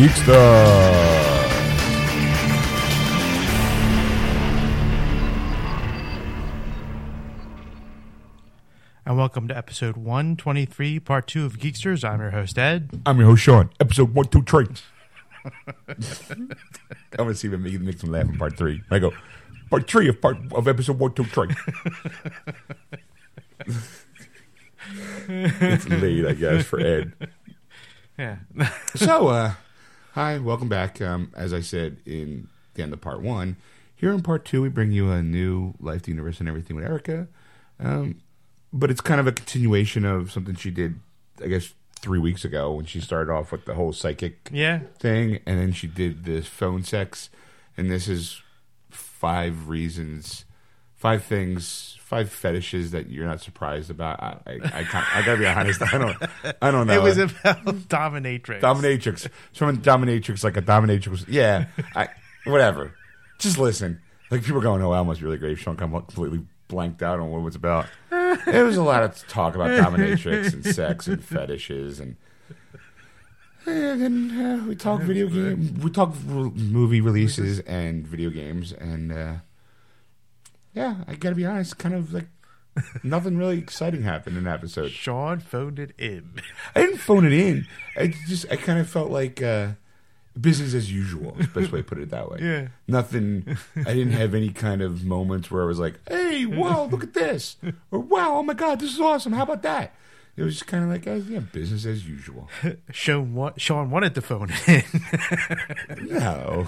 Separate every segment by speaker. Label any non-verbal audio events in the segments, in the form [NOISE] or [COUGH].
Speaker 1: Geekstead of Geekster.
Speaker 2: And welcome to episode 123, part two of Geeksters. I'm your host, Ed.
Speaker 1: I'm your host, Sean. Episode one, two, three. [LAUGHS] I'm gonna see if it makes him laugh in part three. I go, part three of part of episode one, two, three. [LAUGHS] it's late, I guess, for Ed.
Speaker 2: Yeah.
Speaker 1: So, uh, hi, welcome back. Um, as I said in the end of part one, here in part two, we bring you a new Life, the Universe, and Everything with Erica. Um, but it's kind of a continuation of something she did, I guess, three weeks ago when she started off with the whole psychic
Speaker 2: yeah.
Speaker 1: thing, and then she did this phone sex, and this is five reasons, five things, five fetishes that you're not surprised about. I, I, I, can't, I gotta be honest. I don't, I don't [LAUGHS] know.
Speaker 2: It was about dominatrix.
Speaker 1: dominatrix. Someone dominatrix like a dominatrix. Yeah, I, whatever. Just listen. Like people are going, oh, that must be really great. Sean come completely blanked out on what it was about. There was a lot of talk about dominatrix and sex and fetishes and. And then uh, we talk video game. We talk movie releases and video games, and uh, yeah, I gotta be honest. Kind of like nothing really exciting happened in the episode.
Speaker 2: Sean phoned it in. [LAUGHS]
Speaker 1: I didn't phone it in. I just I kind of felt like uh, business as usual. is the Best way to put it that way. [LAUGHS]
Speaker 2: Yeah.
Speaker 1: Nothing. I didn't have any kind of moments where I was like, "Hey, wow, look at this," [LAUGHS] or "Wow, oh my god, this is awesome. How about that?" It was just kind of like, uh, yeah, business as usual.
Speaker 2: Sean, wa- Sean wanted to phone it in.
Speaker 1: No,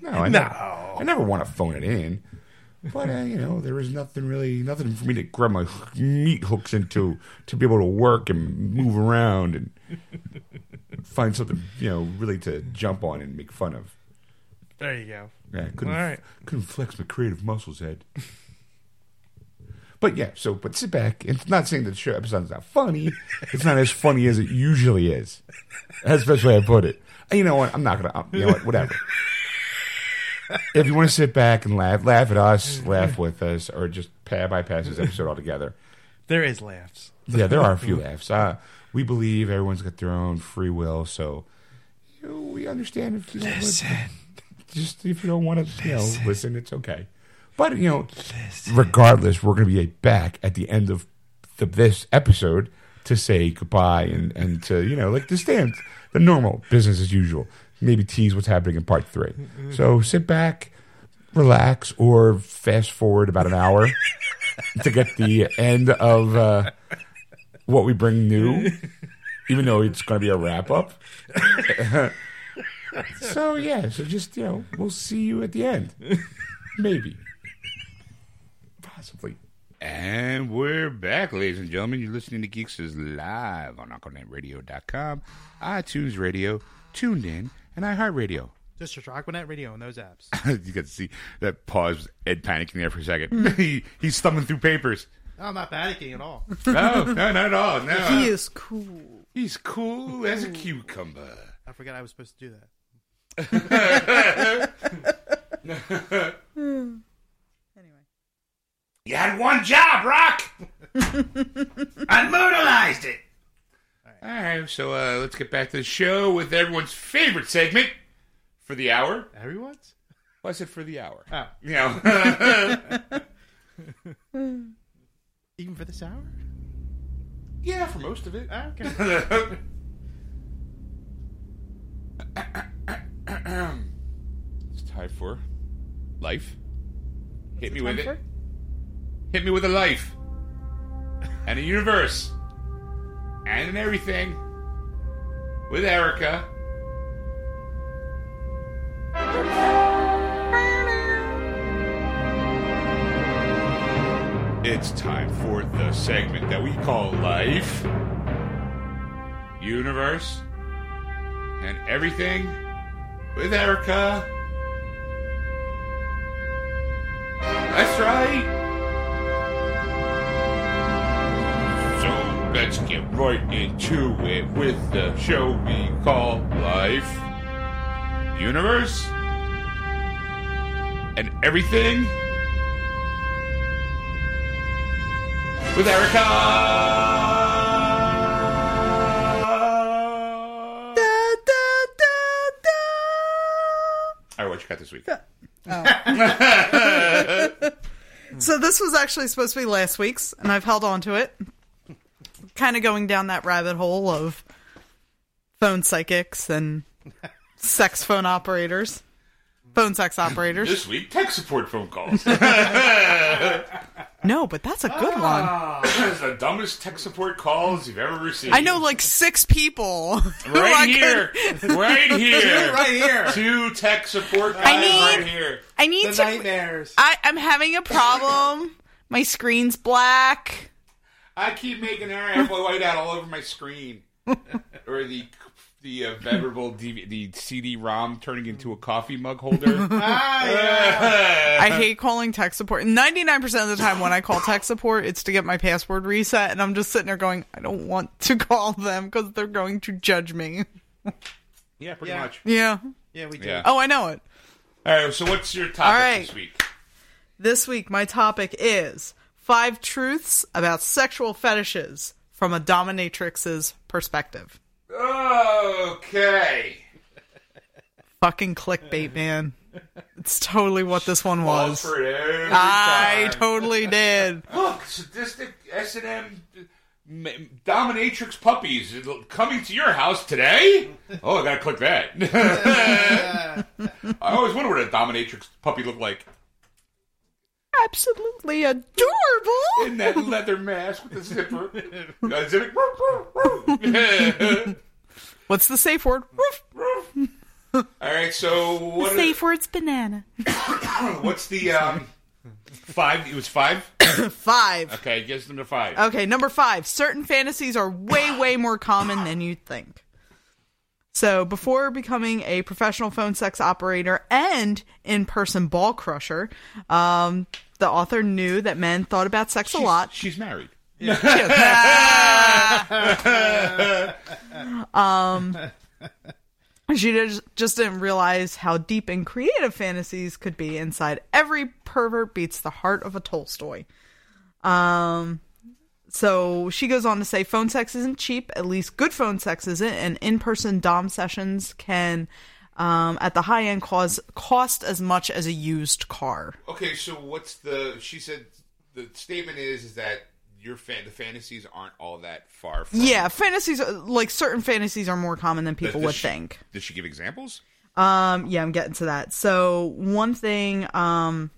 Speaker 1: no, I
Speaker 2: No.
Speaker 1: Never, I never want to phone it in. But uh, you know, there was nothing really, nothing for me to grab my meat hooks into to be able to work and move around and find something, you know, really to jump on and make fun of.
Speaker 2: there you go.
Speaker 1: Yeah, couldn't
Speaker 2: All right.
Speaker 1: couldn't flex my creative muscles, Ed. But yeah, so but sit back. It's not saying that the show episode's not funny. It's not as funny as it usually is. That's the best way I put it. And you know what? I'm not gonna. You know what? Whatever. If you want to sit back and laugh, laugh at us, laugh with us, or just pa- bypass this episode altogether.
Speaker 2: There is laughs.
Speaker 1: Yeah, there are a few laughs. Uh, we believe everyone's got their own free will, so you know, we understand if you don't just if you don't want to, you know, listen, it's okay. But you know, regardless, we're going to be back at the end of the, this episode to say goodbye and and to you know like to stand the normal business as usual. Maybe tease what's happening in part three. So sit back, relax, or fast forward about an hour [LAUGHS] to get the end of uh, what we bring new, even though it's going to be a wrap up. [LAUGHS] so yeah, so just you know, we'll see you at the end, maybe, possibly. And we're back, ladies and gentlemen. You're listening to Geeksters live on UncleNetRadio.com, iTunes Radio, tuned in, and iHeartRadio.
Speaker 2: Just search Aquanet Radio on those apps. [LAUGHS]
Speaker 1: you got to see that pause. Ed panicking there for a second. [LAUGHS] he, he's thumbing through papers.
Speaker 2: I'm not panicking at all. [LAUGHS]
Speaker 1: No, no, not at all. No,
Speaker 3: He is cool.
Speaker 1: he's cool as a cucumber.
Speaker 2: I forgot I was supposed to do that.
Speaker 3: Anyway.
Speaker 1: You had one job, Rock. I Unmodalized it. All right, so uh, let's get back to the show with everyone's favorite segment for the hour.
Speaker 2: Everyone's?
Speaker 1: Well, I said for the hour.
Speaker 2: Oh.
Speaker 1: You [LAUGHS] know,
Speaker 2: Even for this hour?
Speaker 1: yeah, for most of it.
Speaker 2: Ah, Okay. [COUGHS]
Speaker 1: it's time for life. Hit me with it.
Speaker 3: for?
Speaker 1: Hit me with a life and a universe and an everything with Erica. It's time for the segment that we call Life, Universe, and Everything with Erica. That's right. let's get right into it with the show we call Life, Universe, and Everything with Erica. Da, da, da, All right, what you got this week? Oh. [LAUGHS] [LAUGHS]
Speaker 3: so this was actually supposed to be last week's, and I've held on to it Kind of going down that rabbit hole of phone psychics and sex phone operators, phone sex operators.
Speaker 1: This week, tech support phone calls. [LAUGHS] [LAUGHS]
Speaker 3: No, but that's a good ah, one.
Speaker 1: It's the dumbest tech support calls you've ever received.
Speaker 3: I know like six people. [LAUGHS] who I
Speaker 1: Right
Speaker 3: could-
Speaker 1: here, right here,
Speaker 4: right here.
Speaker 1: Two tech support guys
Speaker 3: I need-
Speaker 1: right here.
Speaker 3: I need
Speaker 4: The
Speaker 3: to.
Speaker 4: nightmares.
Speaker 3: I, I'm having a problem. My screen's black.
Speaker 1: I keep making error. I have white out all over my screen, [LAUGHS] or the the uh, venerable DV, the CD-ROM turning into a coffee mug holder. [LAUGHS]
Speaker 4: Ah, yeah.
Speaker 3: I hate calling tech support. 99% of the time when I call tech support, it's to get my password reset, and I'm just sitting there going, I don't want to call them because they're going to judge me. [LAUGHS]
Speaker 1: yeah, pretty
Speaker 4: Yeah.
Speaker 1: much.
Speaker 3: Yeah.
Speaker 4: Yeah, we do.
Speaker 1: Yeah.
Speaker 3: Oh, I know it.
Speaker 1: All right. So, what's your topic
Speaker 3: All right.
Speaker 1: this week?
Speaker 3: This week, my topic is five truths about sexual fetishes from a dominatrix's perspective.
Speaker 1: Okay.
Speaker 3: Fucking clickbait, man. It's totally what this one was.
Speaker 1: for it every
Speaker 3: I totally did. [LAUGHS]
Speaker 1: Look, sadistic S and M dominatrix puppies coming to your house today. Oh, I gotta click that. [LAUGHS] I always wonder what a dominatrix puppy looked like
Speaker 3: Absolutely adorable.
Speaker 1: in that leather mask with the zipper. Uh.
Speaker 3: What's the safe word? [LAUGHS]
Speaker 1: All right, so what?
Speaker 3: Safe word's banana. [COUGHS]
Speaker 1: what's the um five? It was five. [COUGHS]
Speaker 3: Five.
Speaker 1: Okay, gives them to five.
Speaker 3: Okay, number five. Certain fantasies are way, way more common than you think. So, before becoming a professional phone sex operator and in person ball crusher, um, the author knew that men thought about sex a lot.
Speaker 1: She's married. [LAUGHS] [LAUGHS]
Speaker 3: She just, just didn't realize how deep and creative fantasies could be inside every pervert beats the heart of a Tolstoy. Um, so she goes on to say phone sex isn't cheap, at least good phone sex isn't, and in person Dom sessions can, um, at the high end, cause, cost as much as a used car.
Speaker 1: Okay, so what's the? She said the statement is is that your fan the fantasies aren't all that far from.
Speaker 3: Yeah, fantasies, are- like certain fantasies, are more common than people
Speaker 1: Does
Speaker 3: would
Speaker 1: she-
Speaker 3: think.
Speaker 1: Did she give examples?
Speaker 3: Um, yeah, I'm getting to that. So one thing, um,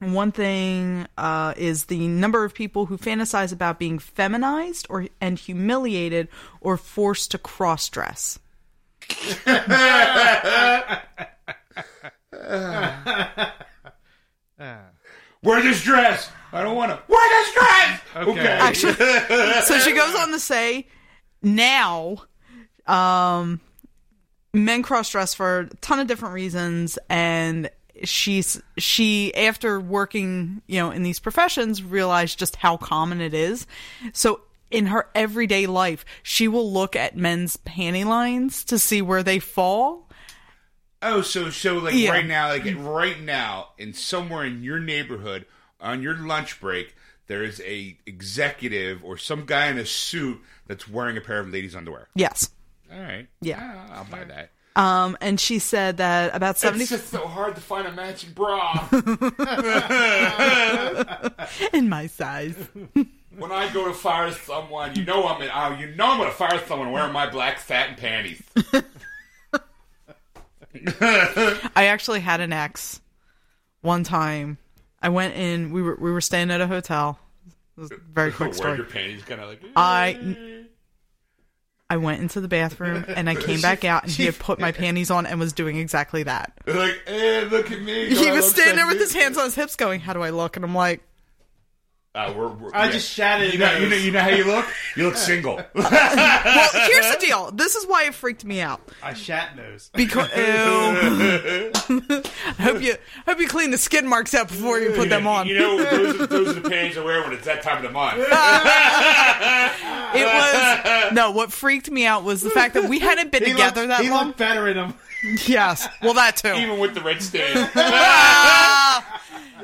Speaker 3: one thing uh, is the number of people who fantasize about being feminized or and humiliated or forced to cross dress. [LAUGHS]
Speaker 1: Wear this dress. I don't want to wear this dress. Okay.
Speaker 3: Actually, so she goes on to say, now, um, men cross dress for a ton of different reasons, and she's she after working, you know, in these professions, realized just how common it is. So. In her everyday life, she will look at men's panty lines to see where they fall.
Speaker 1: Oh, so so like
Speaker 3: Yeah.
Speaker 1: right now, like right now, in somewhere in your neighborhood on your lunch break, there is a executive or some guy in a suit that's wearing a pair of ladies' underwear.
Speaker 3: Yes.
Speaker 1: All right.
Speaker 3: Yeah.
Speaker 1: Ah, I'll buy that.
Speaker 3: Um, and she said that about seventy
Speaker 1: It's just so hard to find a matching bra. [LAUGHS]
Speaker 3: in my size.
Speaker 1: when I go to fire someone, you know I'm in, uh, you know I'm going to fire someone wearing my black satin panties. [LAUGHS]
Speaker 3: I actually had an ex one time. I went in. We were we were staying at a hotel. It was a very [LAUGHS] quick story.
Speaker 1: your panties, kind of like.
Speaker 3: I I went into the bathroom and I came back out and he had put my panties on and was doing exactly that.
Speaker 1: like, hey, look at me.
Speaker 3: He was standing there with his hands on his hips, going, "How do I look?" And I'm like,
Speaker 1: Uh, we're, we're,
Speaker 4: I
Speaker 1: yeah.
Speaker 4: just shattered
Speaker 1: You know, you know, you know how you look. You look single. [LAUGHS]
Speaker 3: "Well, here's the [LAUGHS] deal. This is why it freaked me out
Speaker 4: I shat nose.
Speaker 3: because [LAUGHS] ew. I hope you hope you clean the skin marks out before you put them on.
Speaker 1: You know, those are, those are the panties I wear when it's that time of the month.
Speaker 3: It was no. What freaked me out was the fact that we hadn't been
Speaker 4: He
Speaker 3: together
Speaker 4: looked,
Speaker 3: that
Speaker 4: he
Speaker 3: long.
Speaker 4: looked better in them. [LAUGHS]
Speaker 3: Yes, well that too.
Speaker 1: Even with the red stain. [LAUGHS]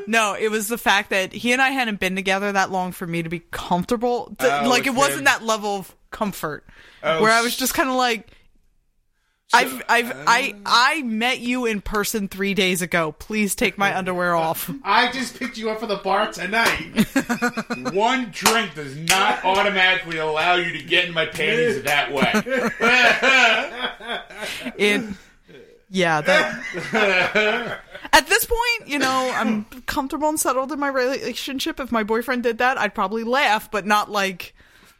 Speaker 3: No, it was the fact that he and I hadn't been together that long for me to be comfortable. To-
Speaker 1: Oh,
Speaker 3: like it
Speaker 1: with
Speaker 3: wasn't that level of comfort
Speaker 1: Oh,
Speaker 3: where I was just kind of like, I've I've uh, I I met you in person three days ago. Please take my underwear off.
Speaker 4: I just picked you up for the bar tonight. [LAUGHS]
Speaker 1: One drink does not automatically allow you to get in my panties that way.
Speaker 3: It yeah, that [LAUGHS] At this point, you know, I'm comfortable and settled in my relationship. If my boyfriend did that, I'd probably laugh, but not like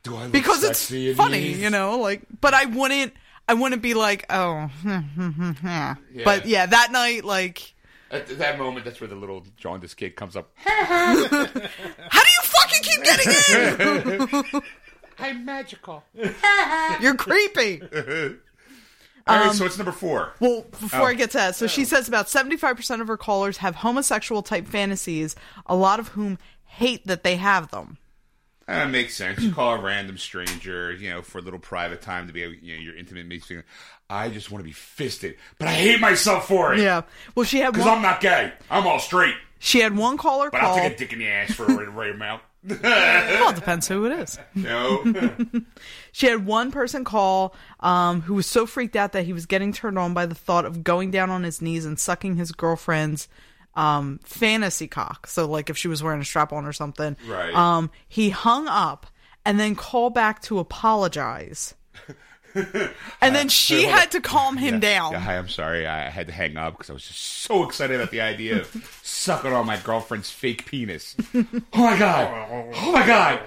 Speaker 1: Do I look
Speaker 3: because it's
Speaker 1: in
Speaker 3: funny,
Speaker 1: these?
Speaker 3: you know, like but I wouldn't I wouldn't be like, "Oh." Hmm, hmm, hmm, yeah. But yeah, that night like
Speaker 1: At that moment, that's where the little jaundice kid comes up. [LAUGHS]
Speaker 3: how do you fucking keep getting in? [LAUGHS]
Speaker 1: I'm magical.
Speaker 3: You're creepy.
Speaker 1: All
Speaker 3: Um,
Speaker 1: right, so it's number four.
Speaker 3: Well, before
Speaker 1: Oh.
Speaker 3: I get to that, so she says about 75% of her callers have homosexual type fantasies, a lot of whom hate that they have them.
Speaker 1: That makes sense. You call a random stranger, you know, for a little private time to be, you know, your intimate you. I just want to be fisted, but I hate myself for it.
Speaker 3: Yeah. Well, she had
Speaker 1: because
Speaker 3: one,
Speaker 1: I'm not gay. I'm all straight,
Speaker 3: she had one caller
Speaker 1: but
Speaker 3: call.
Speaker 1: I'll take a dick in the ass for a right amount. [LAUGHS]
Speaker 3: well, it depends who it is. [LAUGHS]
Speaker 1: Know, [LAUGHS]
Speaker 3: She had one person call um, who was so freaked out that he was getting turned on by the thought of going down on his knees and sucking his girlfriend's um, fantasy cock. So, like if she was wearing a strap on or something.
Speaker 1: Right.
Speaker 3: Um, he hung up and then called back to apologize. [LAUGHS] and then she had to calm him down.
Speaker 1: Yeah, hi, I'm sorry. I had to hang up because I was just so excited about the idea of [LAUGHS] sucking on my girlfriend's fake penis. Oh my god! Oh my god!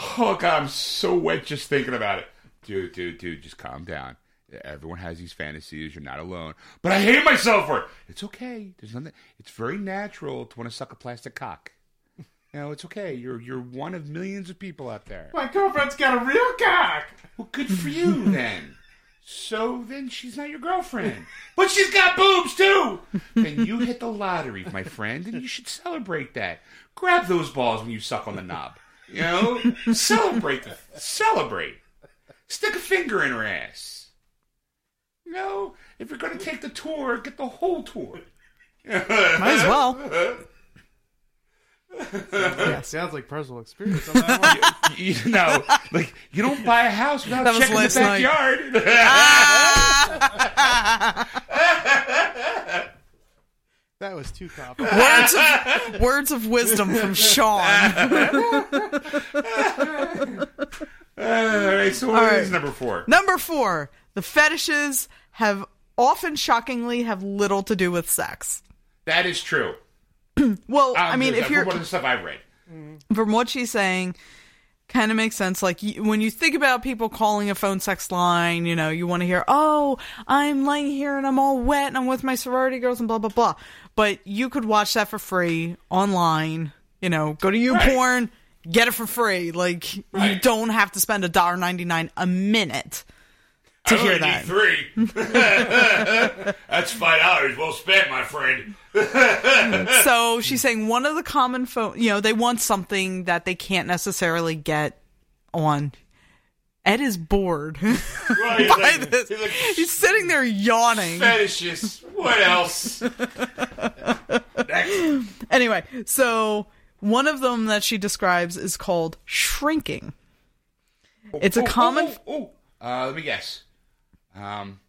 Speaker 1: Oh god! I'm so wet just thinking about it. Dude, dude, dude, just calm down. Everyone has these fantasies. You're not alone. But I hate myself for it. It's okay. There's nothing. It's very natural to want to suck a plastic cock. You know, it's okay. You're you're one of millions of people out there.
Speaker 4: My girlfriend's got a real cock.
Speaker 1: Well, good for you then. So then she's not your girlfriend. But she's got boobs too! Then you hit the lottery, my friend, and you should celebrate that. Grab those balls when you suck on the knob. You know? celebrate the celebrate. Stick a finger in her ass. No, if you're gonna take the tour, get the whole tour.
Speaker 3: Might as well.
Speaker 2: Yeah, [LAUGHS] sounds like personal experience on that one. [LAUGHS]
Speaker 1: You know, like you don't buy a house without
Speaker 3: That
Speaker 1: checking the backyard. [LAUGHS]
Speaker 2: that was too cop.
Speaker 3: Words of, [LAUGHS] words of wisdom from Sean.
Speaker 1: All right, so what
Speaker 3: right.
Speaker 1: is number four?
Speaker 3: Number four, the fetishes have often shockingly have little to do with sex.
Speaker 1: That is true. [CLEARS THROAT]
Speaker 3: Well,
Speaker 1: Um,
Speaker 3: I mean, if you're
Speaker 1: what the stuff I've read,
Speaker 3: from what she's saying, kind of makes sense. Like when you think about people calling a phone sex line, you know, you want to hear, "Oh, I'm laying here and I'm all wet and I'm with my sorority girls and blah blah blah." But you could watch that for free online. You know, go to YouPorn, get it for free. Like you don't have to spend a dollar ninety nine a minute to
Speaker 1: I
Speaker 3: hear
Speaker 1: only
Speaker 3: that.
Speaker 1: need three. [LAUGHS] [LAUGHS] That's five dollars well spent, my friend. [LAUGHS]
Speaker 3: so she's saying one of the common phone, you know, they want something that they can't necessarily get on. Ed is bored [LAUGHS]
Speaker 1: Well, he's
Speaker 3: by
Speaker 1: like,
Speaker 3: this.
Speaker 1: he's like,
Speaker 3: He's sitting there yawning.
Speaker 1: fetishes. What else?
Speaker 3: Anyway, so one of them that she describes is called shrinking. It's a
Speaker 1: Oh,
Speaker 3: common.
Speaker 1: Oh, oh, oh. Uh, let me guess. Um,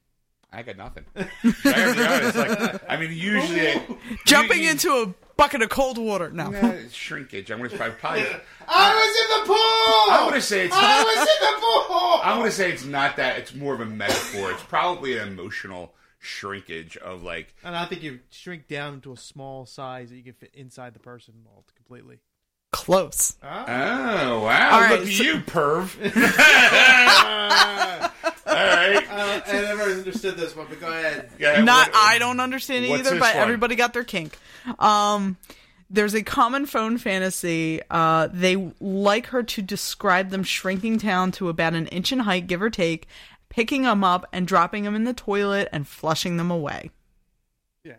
Speaker 1: I got nothing. [LAUGHS] I gotta be honest. Like, I mean, usually I-
Speaker 3: Jumping
Speaker 1: you-
Speaker 3: into a bucket of cold water. No.
Speaker 1: Nah, [LAUGHS] it's shrinkage. I'm gonna probably. probably
Speaker 4: I was in the pool.
Speaker 1: I'm gonna say it's.
Speaker 4: I was in the pool.
Speaker 1: I'm gonna say it's not that. It's more of a metaphor. It's probably an emotional shrinkage of like.
Speaker 2: And I think you shrink down into a small size that you can fit inside the person all completely.
Speaker 3: Close.
Speaker 1: Oh wow!
Speaker 3: All right,
Speaker 1: Look at
Speaker 3: so-
Speaker 1: you, perv. [LAUGHS] [LAUGHS] All right.
Speaker 4: Uh, I never understood this one, but go ahead.
Speaker 1: Yeah,
Speaker 3: Not
Speaker 1: what-
Speaker 3: I don't understand it
Speaker 1: what's
Speaker 3: either,
Speaker 1: this
Speaker 3: but
Speaker 1: one?
Speaker 3: everybody got their kink. Um there's a common phone fantasy. Uh, they like her to describe them shrinking down to about an inch in height, give or take, picking them up and dropping them in the toilet and flushing them away.
Speaker 2: Yeah.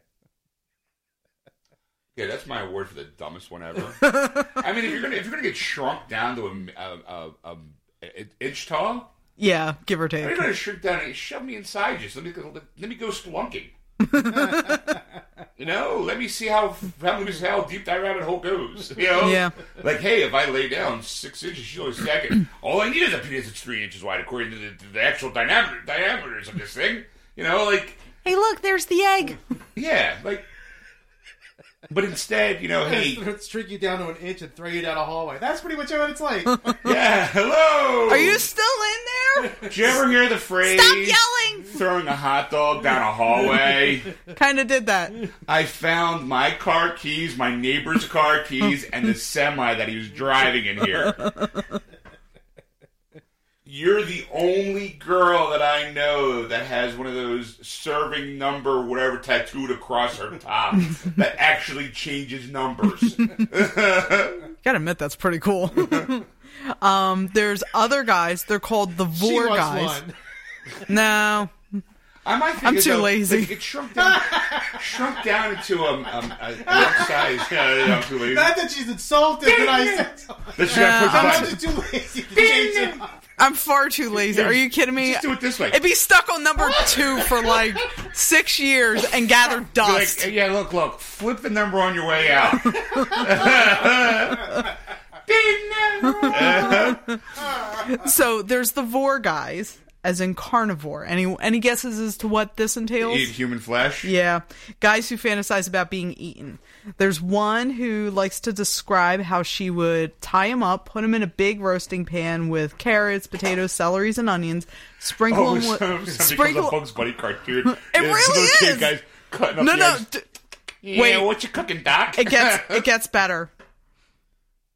Speaker 1: Yeah, that's my award for the dumbest one ever. [LAUGHS] I mean, if you're gonna if you're gonna get shrunk down to a, a, a, a, a inch tall,
Speaker 3: Yeah, give or
Speaker 1: take.
Speaker 3: take.
Speaker 1: gonna shrink down and shove me inside you. Let me go, let me go spelunking. [LAUGHS] you know, let me see how how, me see how deep that rabbit hole goes. You know,
Speaker 3: Yeah.
Speaker 1: Like, hey, if I lay down six inches, she's only stacking. All I need is a penis that's three inches wide, according to the, to the actual diameter diameters of this thing. You know, like
Speaker 3: Hey, look, there's the egg.
Speaker 1: yeah, like. But instead, you know, [LAUGHS] hey, [LAUGHS]
Speaker 4: Shrink you down to an inch and throw you down a hallway. That's pretty much what it's like. [LAUGHS]
Speaker 1: yeah, hello.
Speaker 3: Are you still in there?
Speaker 1: Did you ever hear the phrase?
Speaker 3: Stop yelling!
Speaker 1: Throwing a hot dog down a hallway.
Speaker 3: Kind of did that.
Speaker 1: I found my car keys, my neighbor's car keys, and the semi that he was driving in here. You're the only girl that I know that has one of those serving number whatever tattooed across her top [LAUGHS] that actually changes numbers. [LAUGHS] [LAUGHS]
Speaker 3: Gotta admit, that's pretty cool. um, there's other guys. They're called the
Speaker 4: she
Speaker 3: Vor
Speaker 4: wants
Speaker 3: guys.
Speaker 4: one.
Speaker 3: No,
Speaker 1: I might think
Speaker 3: I'm too
Speaker 1: though,
Speaker 3: lazy.
Speaker 1: like, it shrunk down, shrunk down into a, um, a, a size. Yeah, I'm too lazy.
Speaker 4: Not that she's insulted, but I said something.
Speaker 1: Let's just push the
Speaker 4: I'm
Speaker 1: button.
Speaker 4: too lazy to change it.
Speaker 3: I'm far too lazy. Are you kidding me?
Speaker 1: Just do it this way.
Speaker 3: It'd be stuck on number two for like six years and gather dust.
Speaker 1: Like, yeah, look, look. Flip the number on your way out. [LAUGHS]
Speaker 3: so there's the vore guys, as in carnivore. Any any guesses as to what this entails?
Speaker 1: Eat human flesh.
Speaker 3: Yeah, guys who fantasize about being eaten. There's one who likes to describe how she would tie him up, put him in a big roasting pan with carrots, potatoes, celeries, and onions, sprinkle
Speaker 1: Oh,
Speaker 3: him
Speaker 1: some,
Speaker 3: with [LAUGHS]
Speaker 1: somebody
Speaker 3: sprinkle.
Speaker 1: a Bugs Bunny cartoon. [LAUGHS] It
Speaker 3: really is.
Speaker 1: Guys cutting up
Speaker 3: no,
Speaker 1: the
Speaker 3: no, d-
Speaker 1: Yeah,
Speaker 3: wait.
Speaker 1: what you cooking, Doc?
Speaker 3: it gets it [LAUGHS] gets better.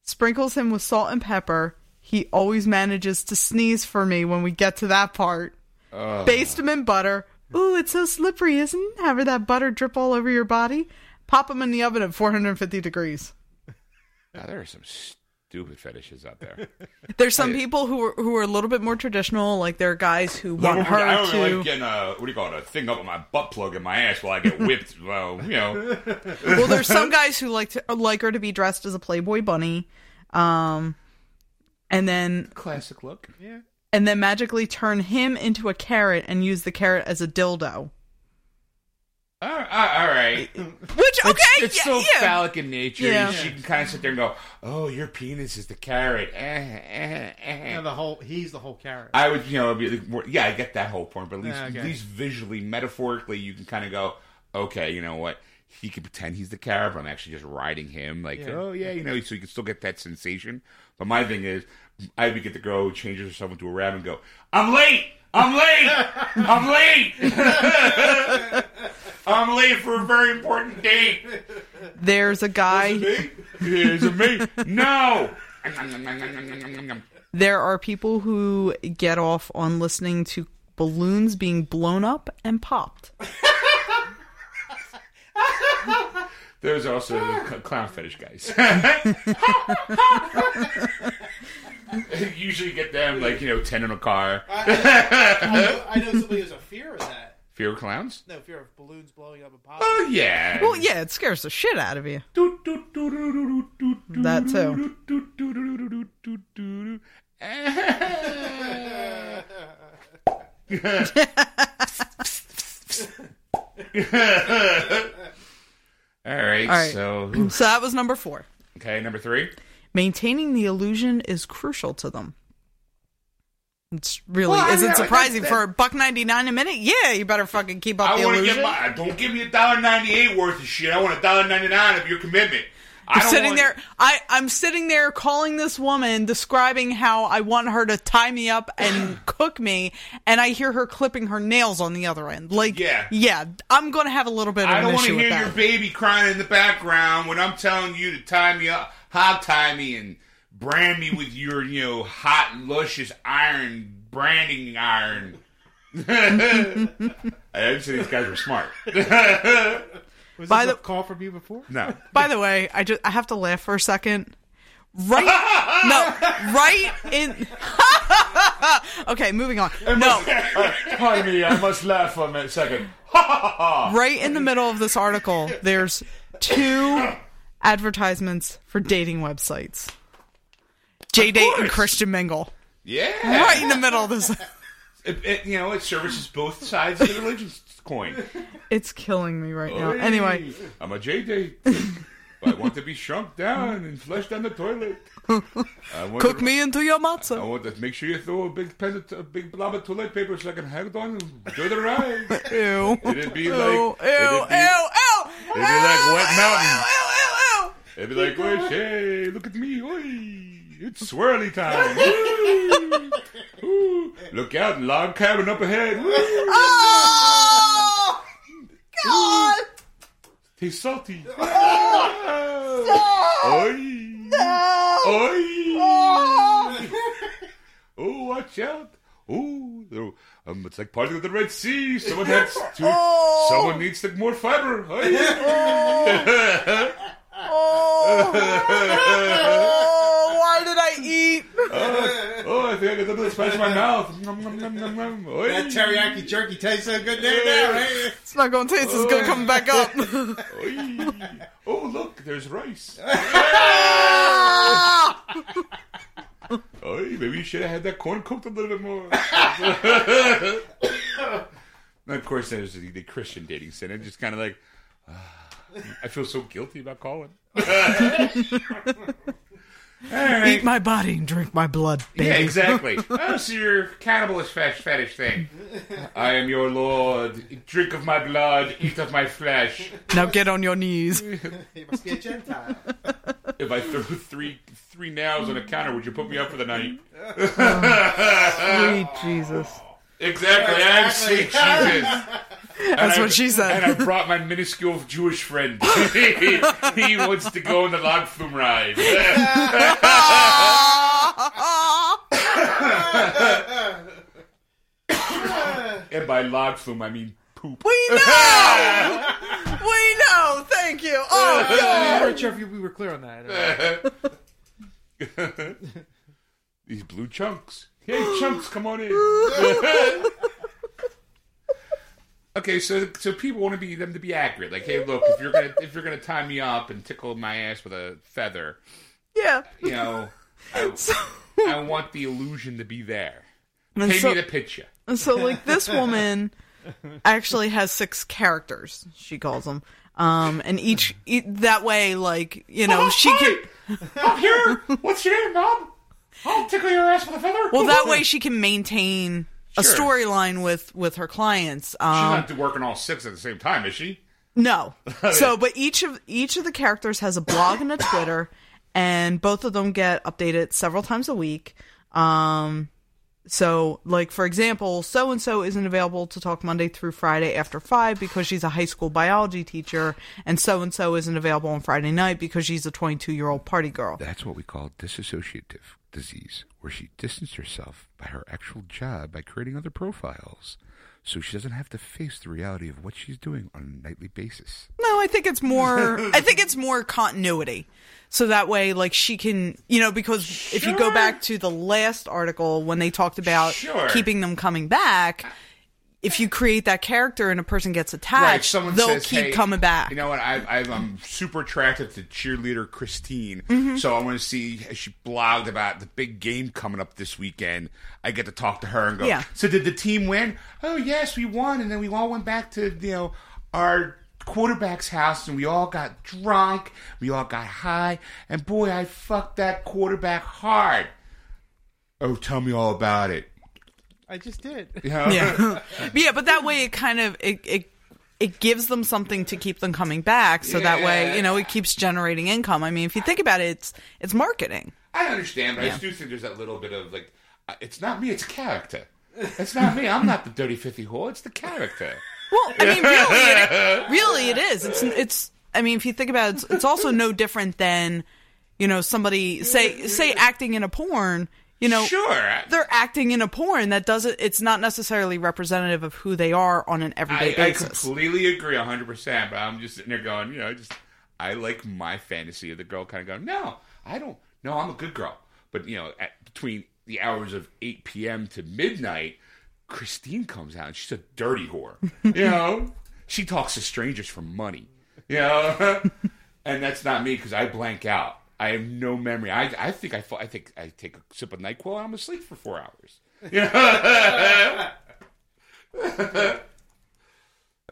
Speaker 3: Sprinkles him with salt and pepper. He always manages to sneeze for me when we get to that part. Baste him in butter. Ooh, it's so slippery, isn't it? Having that butter drip all over your body. Pop him in the oven at 450 degrees.
Speaker 1: Now, there are some stupid fetishes out there. [LAUGHS]
Speaker 3: There's some people who are who are a little bit more traditional, like there are guys who want her
Speaker 1: I don't
Speaker 3: to.
Speaker 1: really like getting a what do you call it? A thing up in my butt plug in my ass while I get whipped. [LAUGHS] well, you know,
Speaker 3: well, there's some guys who like to like her to be dressed as a Playboy bunny, um, and then
Speaker 1: classic look.
Speaker 4: Yeah.
Speaker 3: and then magically turn him into a carrot and use the carrot as a dildo.
Speaker 1: All right, all right. [LAUGHS]
Speaker 3: Which okay,
Speaker 1: it's, it's
Speaker 3: yeah,
Speaker 1: so
Speaker 3: yeah.
Speaker 1: phallic in nature.
Speaker 3: Yeah.
Speaker 1: She can kind of sit there and go, "Oh, your penis is the carrot." Eh, eh, eh.
Speaker 4: And the whole, he's the whole carrot.
Speaker 1: I would, you know, be like, yeah, I get that whole point, but at least,
Speaker 4: Yeah, okay.
Speaker 1: at least visually, metaphorically, you can kind of go, okay, you know what? He can pretend he's the carrot, but I'm actually just riding him. Like,
Speaker 4: Yeah.
Speaker 1: oh yeah, you know, so you can still get that sensation. But my thing is, I would get the girl who changes herself into a rabbit and go, "I'm late, I'm late, I'm late, [LAUGHS] I'm late for a very important date."
Speaker 3: There's a guy.
Speaker 1: Me? Is it me? No.
Speaker 3: There are people who get off on listening to balloons being blown up and popped.
Speaker 1: There's also the cl- clown fetish guys. Usually get them like you know ten in a car.
Speaker 4: I, I, know, I know somebody who has a fear of that.
Speaker 1: Fear of clowns?
Speaker 4: No, fear of balloons blowing up and popping.
Speaker 1: Oh yeah.
Speaker 3: Well, yeah, it scares the shit out of you. That too.
Speaker 1: All right,
Speaker 3: All right.
Speaker 1: so [CLEARS THROAT]
Speaker 3: So that was number four.
Speaker 1: okay, number three.
Speaker 3: Maintaining the illusion is crucial to them. It's really
Speaker 1: Well, I
Speaker 3: isn't surprising
Speaker 1: that-
Speaker 3: for a buck ninety nine a minute. Yeah, you better fucking keep up
Speaker 1: I
Speaker 3: the illusion.
Speaker 1: get my. Don't give me a dollar ninety eight worth of shit. I want a dollar ninety nine of your commitment.
Speaker 3: I'm sitting
Speaker 1: want-
Speaker 3: there. I I'm sitting there calling this woman, describing how I want her to tie me up and [SIGHS] cook me, and I hear her clipping her nails on the other end. Like,
Speaker 1: Yeah.
Speaker 3: yeah, I'm gonna have a little bit of
Speaker 1: I don't want to hear your baby crying in the background when I'm telling you to tie me up, hog tie me, and brand me with your, you know, hot, luscious iron branding iron. [LAUGHS] I didn't say these guys were smart. [LAUGHS]
Speaker 4: Was
Speaker 3: By
Speaker 4: this
Speaker 3: the-
Speaker 4: a call from you before?
Speaker 1: No. [LAUGHS]
Speaker 3: By the way, I just I have to laugh for a second. Right? [LAUGHS] no, right in. [LAUGHS] okay, moving on. No, uh,
Speaker 1: Pardon me, I must laugh for a minute, second.
Speaker 3: right in the middle of this article, there's two advertisements for dating websites. JDate and. Christian Mingle.
Speaker 1: Yeah.
Speaker 3: Right in the middle of this.
Speaker 1: It, it- you know, it services both sides of the religious coin. [LAUGHS]
Speaker 3: It's killing me right now. Anyway,
Speaker 1: I'm a J date. I want to be shrunk down and flushed down the toilet. I want
Speaker 3: Cook
Speaker 1: to,
Speaker 3: me into your
Speaker 1: I
Speaker 3: matzah.
Speaker 1: want to make sure you throw a big pen, a big blob of toilet paper so I can hang on and do the ride. [LAUGHS]
Speaker 3: Ew.
Speaker 1: It'd be
Speaker 3: Ew,
Speaker 1: like,
Speaker 3: ew, ew,
Speaker 1: it'd be,
Speaker 3: ew.
Speaker 1: it'd be like Wet Mountain.
Speaker 3: Ew, ew, ew.
Speaker 1: It'd be like, "Wish, hey, look at me, oi, it's swirly time. [LAUGHS] Ooh. Look out, log cabin up ahead. Woo. Ah! [LAUGHS]
Speaker 3: Oh! God!
Speaker 1: Tastes salty.
Speaker 3: Stop!
Speaker 1: Oi,
Speaker 3: No!
Speaker 1: oi.
Speaker 3: Oh!
Speaker 1: Oh, watch out. Oh, there- um, it's like parting of the Red Sea. Someone has to,
Speaker 3: Oh!
Speaker 1: someone needs to more fiber. Oi.
Speaker 3: Oh! [LAUGHS] Oh! Why did I eat? [LAUGHS]
Speaker 1: oh, I think I got something to splash in my [LAUGHS] mouth. Nom, nom, nom, nom, nom.
Speaker 4: That teriyaki jerky tastes so good there now, right?
Speaker 3: It's not going to taste. It's going to come back up. [LAUGHS]
Speaker 1: Oh, look, there's rice. Oh, maybe you should have had that corn cooked a little bit more. and of course, there's the, the Christian dating sin. It's just kind of like, ah, I feel so guilty about calling.
Speaker 3: Eat my body and drink my blood, baby.
Speaker 1: Yeah, exactly. [LAUGHS] oh, so your cannibalist fetish, fetish thing. I am your lord. Drink of my blood, eat of my flesh.
Speaker 3: Now get on your knees. [LAUGHS]
Speaker 4: He must be a Gentile.
Speaker 1: If I threw three three nails on a counter, would you put me up for the night?
Speaker 3: Oh, sweet Jesus.
Speaker 1: Exactly, I'm
Speaker 4: Exactly.
Speaker 1: sweet Jesus. [LAUGHS]
Speaker 3: That's
Speaker 1: I-
Speaker 3: what she said.
Speaker 1: And I brought my minuscule Jewish friend. [LAUGHS] he wants to go on the log flume ride. [LAUGHS] and by log flume, I mean poop.
Speaker 3: we know! We know! Thank you. Oh,
Speaker 4: We weren't sure if we were clear on that.
Speaker 1: These blue chunks. Hey, chunks, come on in. Okay, so so people want to be them to be accurate. Like, hey, look, if you're gonna if you're gonna tie me up and tickle my ass with a feather,
Speaker 3: Yeah.
Speaker 1: you know, I, [LAUGHS] I want the illusion to be there. Pay
Speaker 3: so-
Speaker 1: me to pitch you.
Speaker 3: So, like, this woman [LAUGHS] actually has six characters, she calls them. Um, and each, e- that way, like, you know, she can,
Speaker 1: I'm here. What's your name, Bob? I'll tickle your ass with a feather.
Speaker 3: well, that way she can maintain a
Speaker 1: Sure.
Speaker 3: storyline with, with her clients.
Speaker 1: She's
Speaker 3: Um,
Speaker 1: not working all six at the same time, is she?
Speaker 3: No. [LAUGHS] So, but each of each of the characters has a blog and a Twitter, and both of them get updated several times a week. Um, so, like for example, so and so isn't available to talk Monday through Friday after five because she's a high school biology teacher, and so and so isn't available on Friday night because she's a twenty-two year old party girl.
Speaker 1: That's what we call disassociative disease, where she distanced herself by her actual job by creating other profiles. So she doesn't have to face the reality of what she's doing on a nightly basis.
Speaker 3: No, I think it's more. I think it's more continuity. So that way, like she can, you know, because if you go back to the last article when they talked about
Speaker 1: Sure.
Speaker 3: keeping them coming back, if you create that character and a person gets attached,
Speaker 1: Right,
Speaker 3: they'll
Speaker 1: says,
Speaker 3: keep
Speaker 1: "Hey,
Speaker 3: coming back.
Speaker 1: You know what? I, I'm super attracted to cheerleader Christine,
Speaker 3: Mm-hmm.
Speaker 1: so I want to see. She blogged about the big game coming up this weekend. I get to talk to her and go.
Speaker 3: Yeah.
Speaker 1: So did the team win? Oh yes, we won, and then we all went back to you know our quarterback's house, and we all got drunk. We all got high, and boy, I fucked that quarterback hard. Oh, tell me all about it.
Speaker 4: I just did.
Speaker 1: You [LAUGHS] know?
Speaker 3: yeah, [LAUGHS] yeah, but that way it kind of it. it it gives them something to keep them coming back, so that way you know it keeps generating income. I mean, if you think about it, it's it's marketing.
Speaker 1: I understand, but I do think there's that little bit of like, uh, it's not me, it's character. It's not me. I'm not the dirty fifty whore. It's the character.
Speaker 3: Well, I mean, really, [LAUGHS] it, really, it is. It's it's. I mean, if you think about it, it's, it's also no different than, you know, somebody say say acting in a porn. You know,
Speaker 1: Sure.
Speaker 3: they're acting in a porn that doesn't. It's not necessarily representative of who they are on an everyday
Speaker 1: I, I completely agree, hundred percent. But I'm just sitting there going, you know, just I like my fantasy of the girl kind of going, no, I don't. No, I'm a good girl. But you know, at between the hours of eight p.m. to midnight, Christine comes out and she's a dirty whore. you [LAUGHS] know, she talks to strangers for money. You know, [LAUGHS] and that's not me because I blank out. I have no memory. I I think I fa- I think I take a sip of Nyquil and I'm asleep for four hours. [LAUGHS]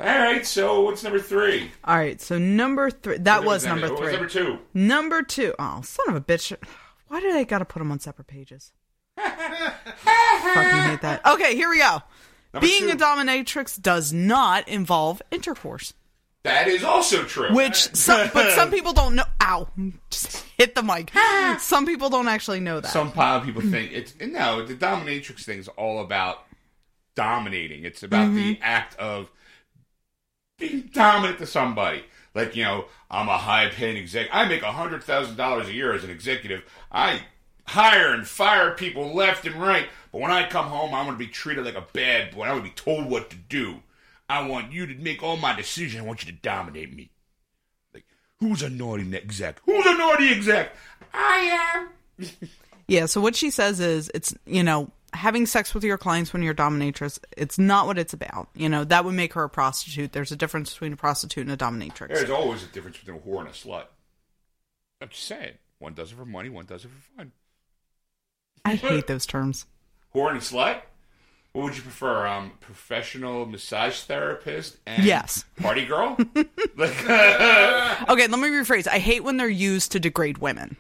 Speaker 1: All right. So what's number three?
Speaker 3: All right, so number three. That was
Speaker 1: What
Speaker 3: number
Speaker 1: was
Speaker 3: three.
Speaker 1: number two?
Speaker 3: Number two. Oh, son of a bitch. Why did I gotta put them on separate pages? [LAUGHS] Fucking hate that. Okay, here we go.
Speaker 1: Number
Speaker 3: Being
Speaker 1: two.
Speaker 3: a dominatrix does not involve intercourse,
Speaker 1: That is also true.
Speaker 3: which [LAUGHS] some, but some people don't know. Ow! Just hit the mic. [LAUGHS] Some people don't actually know that.
Speaker 1: Some pop people think it's no. The dominatrix thing is all about dominating. It's about the
Speaker 3: Mm-hmm.
Speaker 1: act of being dominant to somebody. Like you know, I'm a high paying exec. I make a hundred thousand dollars a year as an executive. I hire and fire people left and right. But when I come home, I want to be treated like a bad boy. I want to be told what to do. I want you to make all my decisions. I want you to dominate me. Like, who's a naughty exec? Who's a naughty exec? I am. [LAUGHS]
Speaker 3: Yeah, so what she says is it's, you know, having sex with your clients when you're a dominatrix, it's not what it's about. You know, that would make her a prostitute. There's a difference between a prostitute and a dominatrix.
Speaker 1: There's always a difference between a whore and a slut. I'm just saying. One does it for money, one does it for fun.
Speaker 3: I hate those terms.
Speaker 1: Whore and a slut? What would you prefer? Um, professional massage therapist and
Speaker 3: Yes.
Speaker 1: party girl? [LAUGHS] [LAUGHS]
Speaker 3: Okay, let me rephrase. I hate when they're used to degrade women.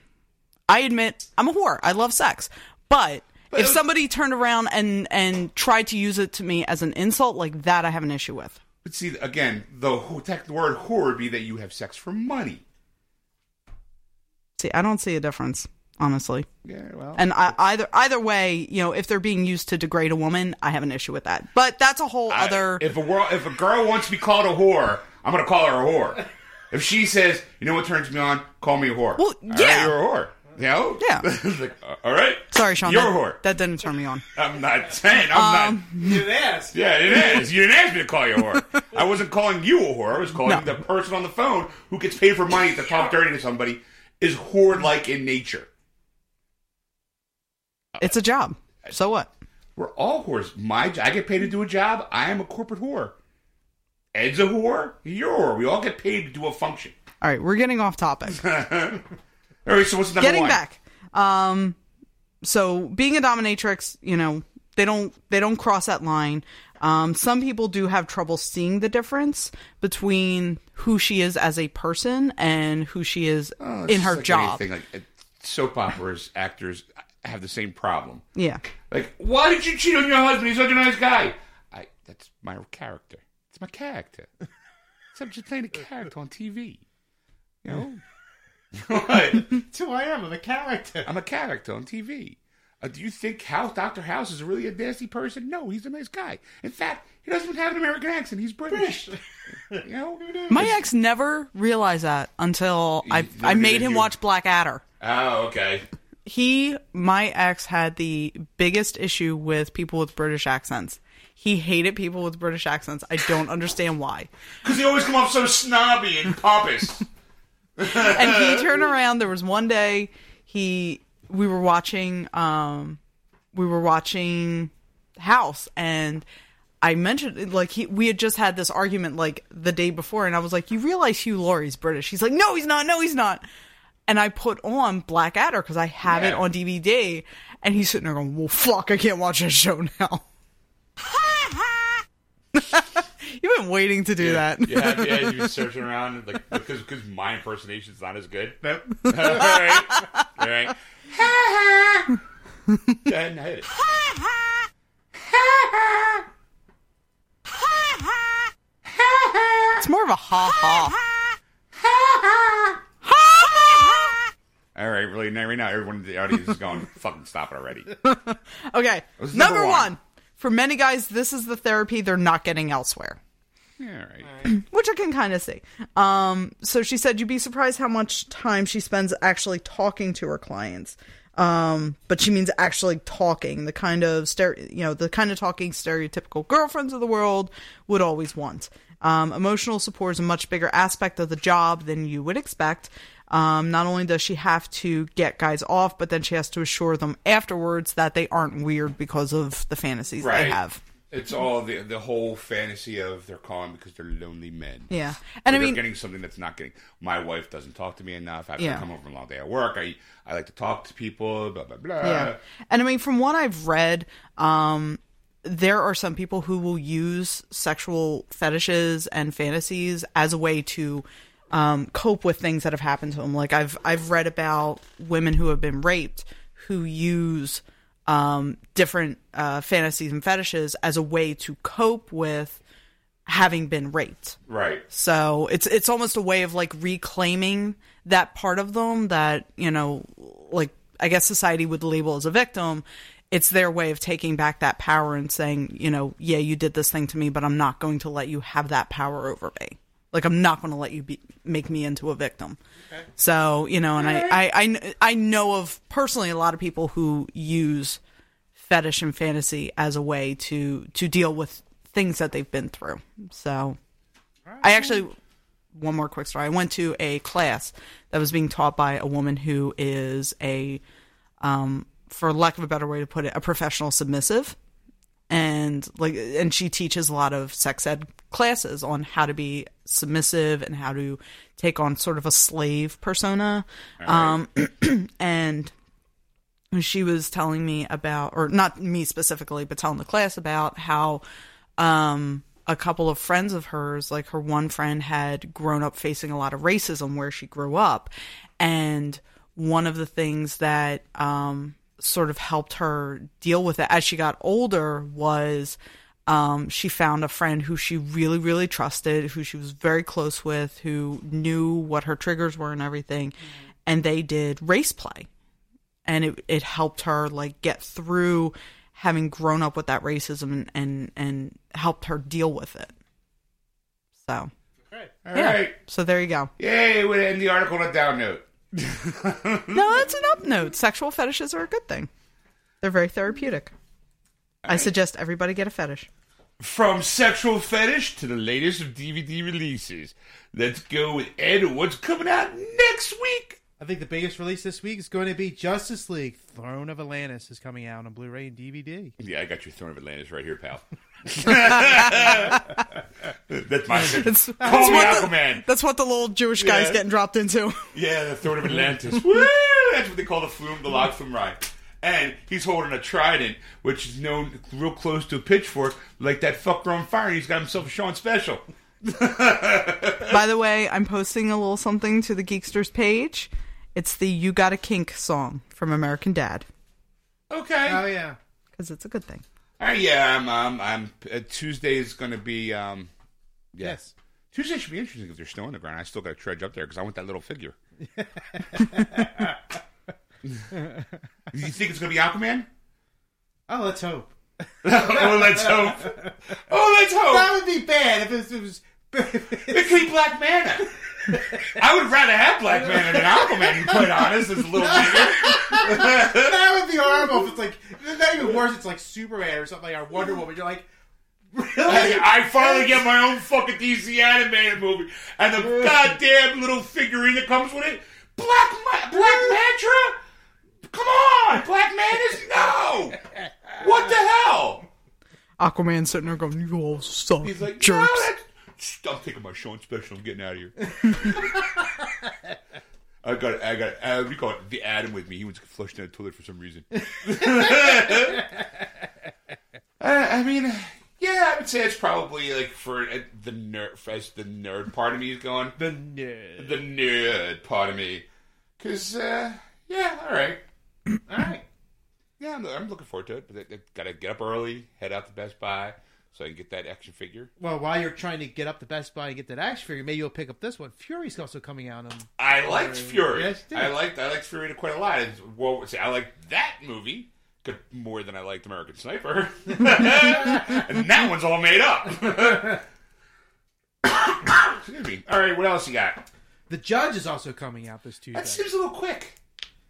Speaker 3: I admit I'm a whore. I love sex. But if somebody turned around and and tried to use it to me as an insult like that, I have an issue with.
Speaker 1: but see, again, the, word whore would be that you have sex for money.
Speaker 3: See, I don't see a difference, honestly.
Speaker 1: Yeah, well.
Speaker 3: And I, either either way, you know, if they're being used to degrade a woman, I have an issue with that. But that's a whole
Speaker 1: I-
Speaker 3: other.
Speaker 1: if a world, if a girl wants to be called a whore, I'm gonna call her a whore. [LAUGHS] If she says, "You know what turns me on? Call me a whore."
Speaker 3: Well,
Speaker 1: All right,
Speaker 3: yeah.
Speaker 1: you're a whore. You know?
Speaker 3: Yeah. [LAUGHS]
Speaker 1: Like, uh, all right.
Speaker 3: Sorry, Sean.
Speaker 1: You're
Speaker 3: that,
Speaker 1: a whore.
Speaker 3: That didn't turn me on.
Speaker 1: I'm not saying. I'm
Speaker 3: Um,
Speaker 1: not.
Speaker 4: You didn't ask.
Speaker 1: Yeah, it is. You didn't ask me to call you a whore. [LAUGHS] I wasn't calling you a whore. I was calling
Speaker 3: No.
Speaker 1: the person on the phone who gets paid for money to talk dirty to somebody is whore-like in nature.
Speaker 3: It's a job. So what?
Speaker 1: We're all whores. My, I get paid to do a job. I am a corporate whore. Ed's a whore. You're a whore. We all get paid to do a function.
Speaker 3: All right, we're getting off topic. [LAUGHS]
Speaker 1: All right. So what's number
Speaker 3: getting
Speaker 1: one?
Speaker 3: back. Um, so being a dominatrix, you know, they don't they don't cross that line. Um, some people do have trouble seeing the difference between who she is as a person and who she is
Speaker 1: Oh,
Speaker 3: in her
Speaker 1: like
Speaker 3: job.
Speaker 1: anything, like soap operas, actors have the same problem.
Speaker 3: Yeah.
Speaker 1: Like, why did you cheat on your husband? He's such a nice guy. I. That's my character. It's my character. [LAUGHS] So I'm just playing a character on TV. You know. [LAUGHS] what?
Speaker 4: That's who I am. I'm a character.
Speaker 1: I'm a character on TV. Uh, do you think House, Dr. House is really a nasty person? No, he's a nice guy. In fact, he doesn't even have an American accent. He's British. [LAUGHS] you know?
Speaker 3: My ex never realized that until I, I made him
Speaker 1: you?
Speaker 3: watch Blackadder.
Speaker 1: Oh, okay.
Speaker 3: He my ex had the biggest issue with people with british accents he hated people with british accents i don't understand why
Speaker 1: Because they always come off so snobby and pompous.
Speaker 3: and he turned around there was one day he we were watching um we were watching house and I mentioned like he we had just had this argument like the day before and I was like, You realize Hugh Laurie's British? He's like, No, he's not, no, he's not. And I put on Blackadder because I have it on DVD and he's sitting there going, Well fuck, I can't watch this show now. [LAUGHS] You've been waiting to do that.
Speaker 1: Yeah, yeah, you've been [LAUGHS] searching around like because because my impersonation's not as good.
Speaker 4: Nope. [LAUGHS]
Speaker 1: All right, all right. Go ahead and hit it. Ha ha. Ha ha. Ha ha.
Speaker 3: It's more of a ha ha.
Speaker 1: All right, really. Now, right now, everyone in the audience is going, [LAUGHS] "Fucking stop it already." [LAUGHS]
Speaker 3: Okay. Number,
Speaker 1: number
Speaker 3: one.
Speaker 1: one?
Speaker 3: For many guys, this is the therapy they're not getting elsewhere.
Speaker 1: All right. [CLEARS THROAT]
Speaker 3: which I can kind of see. Um, so she said you'd be surprised how much time she spends actually talking to her clients. Um, but she means actually talking, the kind of stere- you know, the kind of talking stereotypical girlfriends of the world would always want. Um, emotional support is a much bigger aspect of the job than you would expect. Um, not only does she have to get guys off, but then she has to assure them afterwards that they aren't weird because of the fantasies
Speaker 1: Right.
Speaker 3: they have.
Speaker 1: It's all the the whole fantasy of they're calling because they're lonely men.
Speaker 3: Yeah,
Speaker 1: And
Speaker 3: and I mean,
Speaker 1: getting something that's not getting. My wife doesn't talk to me enough. After
Speaker 3: Yeah.
Speaker 1: I come from a long day at work, I I like to talk to people. Blah blah blah.
Speaker 3: Yeah. And I mean, from what I've read, um, there are some people who will use sexual fetishes and fantasies as a way to um, cope with things that have happened to them. Like I've I've read about women who have been raped who use um, different uh, fantasies and fetishes as a way to cope with having been raped.
Speaker 1: Right.
Speaker 3: So it's it's almost a way of like reclaiming that part of them that you know, like I guess society would label as a victim. It's their way of taking back that power and saying, you know, yeah, you did this thing to me, but I'm not going to let you have that power over me. Like I'm not going to let you be, make me into a victim. So you know, and I, I, I I know of personally a lot of people who use fetish and fantasy as a way to to deal with things that they've been through. So I actually one more quick story. I went to a class that was being taught by a woman who is a um for lack of a better way to put it, a professional submissive. And like and she teaches a lot of sex ed classes on how to be submissive and how to take on sort of a slave persona. Um [CLEARS THROAT] and she was telling me about or not me specifically but telling the class about how um a couple of friends of hers like her one friend had grown up facing a lot of racism where she grew up and one of the things that um sort of helped her deal with it as she got older was um, she found a friend who she really, really trusted, who she was very close with, who knew what her triggers were and everything. And they did race play. And it, it helped her like get through having grown up with that racism and, and, and helped her deal with it. So,
Speaker 1: All right.
Speaker 3: so there you go.
Speaker 1: Yay, we end the article on a down note. [LAUGHS]
Speaker 3: No, it's an up note. Sexual fetishes are a good thing. They're very therapeutic. I suggest everybody get a fetish.
Speaker 1: From sexual fetish to the latest of DVD releases. Let's go with Ed. What's coming out next week?
Speaker 4: I think the biggest release this week is going to be Justice League: Throne of Atlantis is coming out on Blu-ray and DVD.
Speaker 1: Yeah, I got your Throne of Atlantis right here, pal. [LAUGHS] That's my
Speaker 3: It's,
Speaker 1: Call
Speaker 3: that's
Speaker 1: me
Speaker 3: what the-
Speaker 1: Aquaman.
Speaker 3: that's what the little Jewish guy's
Speaker 1: Yeah.
Speaker 3: getting dropped into.
Speaker 1: Yeah, the Throne of [LAUGHS] Atlantis. Woo! That's what they call the flume, the log flume ride. And he's holding a trident, which is known real close to a pitchfork, like that fucker on fire. He's got himself a Sean special. [LAUGHS]
Speaker 3: By the way, I'm posting a little something to the Geeksters page. It's the "You Got a Kink" song from American Dad
Speaker 1: Okay.
Speaker 4: Oh yeah,
Speaker 3: because it's a good thing.
Speaker 1: All right, yeah, I'm. Um, I'm. Uh, Tuesday is going to be. Um, yeah.
Speaker 4: yes.
Speaker 1: Tuesday should be interesting if there's snow on the ground. I still got to trudge up there because I want that little figure. [LAUGHS] [LAUGHS] Do [LAUGHS] you think it's going to be Aquaman?
Speaker 4: Oh, let's hope. [LAUGHS]
Speaker 1: oh, let's hope. Oh, let's hope.
Speaker 4: That would be bad if it was. It was [LAUGHS]
Speaker 1: could be Black Manta. I would rather have Black Manta than Aquaman. To be quite honest, it's a little bigger.
Speaker 4: that would be horrible. If it's like not even worse. It's like Superman or something like or Wonder Woman. You're like, really?
Speaker 1: I finally get my own fucking DC animated movie, and the goddamn little figurine that comes with it, Black Ma- Black Manta. Come on, Black Mantis, no! What the hell?
Speaker 3: Aquaman sitting there going, "You all suck,
Speaker 1: He's like,
Speaker 3: jerks."
Speaker 1: no, that's. I'm taking my Sean special. I'm getting out of here. [LAUGHS] I got, I got, uh, we got the Adam with me. He was flushed in the toilet for some reason. [LAUGHS] Uh, I mean, yeah, I would say it's probably like for uh, the nerd, as the nerd part of me is going,
Speaker 4: the nerd.
Speaker 1: the nerd part of me, because uh, yeah, all right, all right, yeah, I'm, I'm looking forward to it. But I, I gotta get up early, head out to Best Buy so I can get that action figure.
Speaker 4: Well, while you're trying to get up to Best Buy and get that action figure, maybe you'll pick up this one. Fury's also coming out on.
Speaker 1: I liked Fury.
Speaker 4: yes.
Speaker 1: I liked I liked Fury quite a lot. It's, well, see, I liked that movie more than I liked American Sniper, [LAUGHS] and that one's all made up. [COUGHS] Excuse me. All right, what else you got?
Speaker 4: The Judge is also coming out this Tuesday.
Speaker 1: That seems a little quick.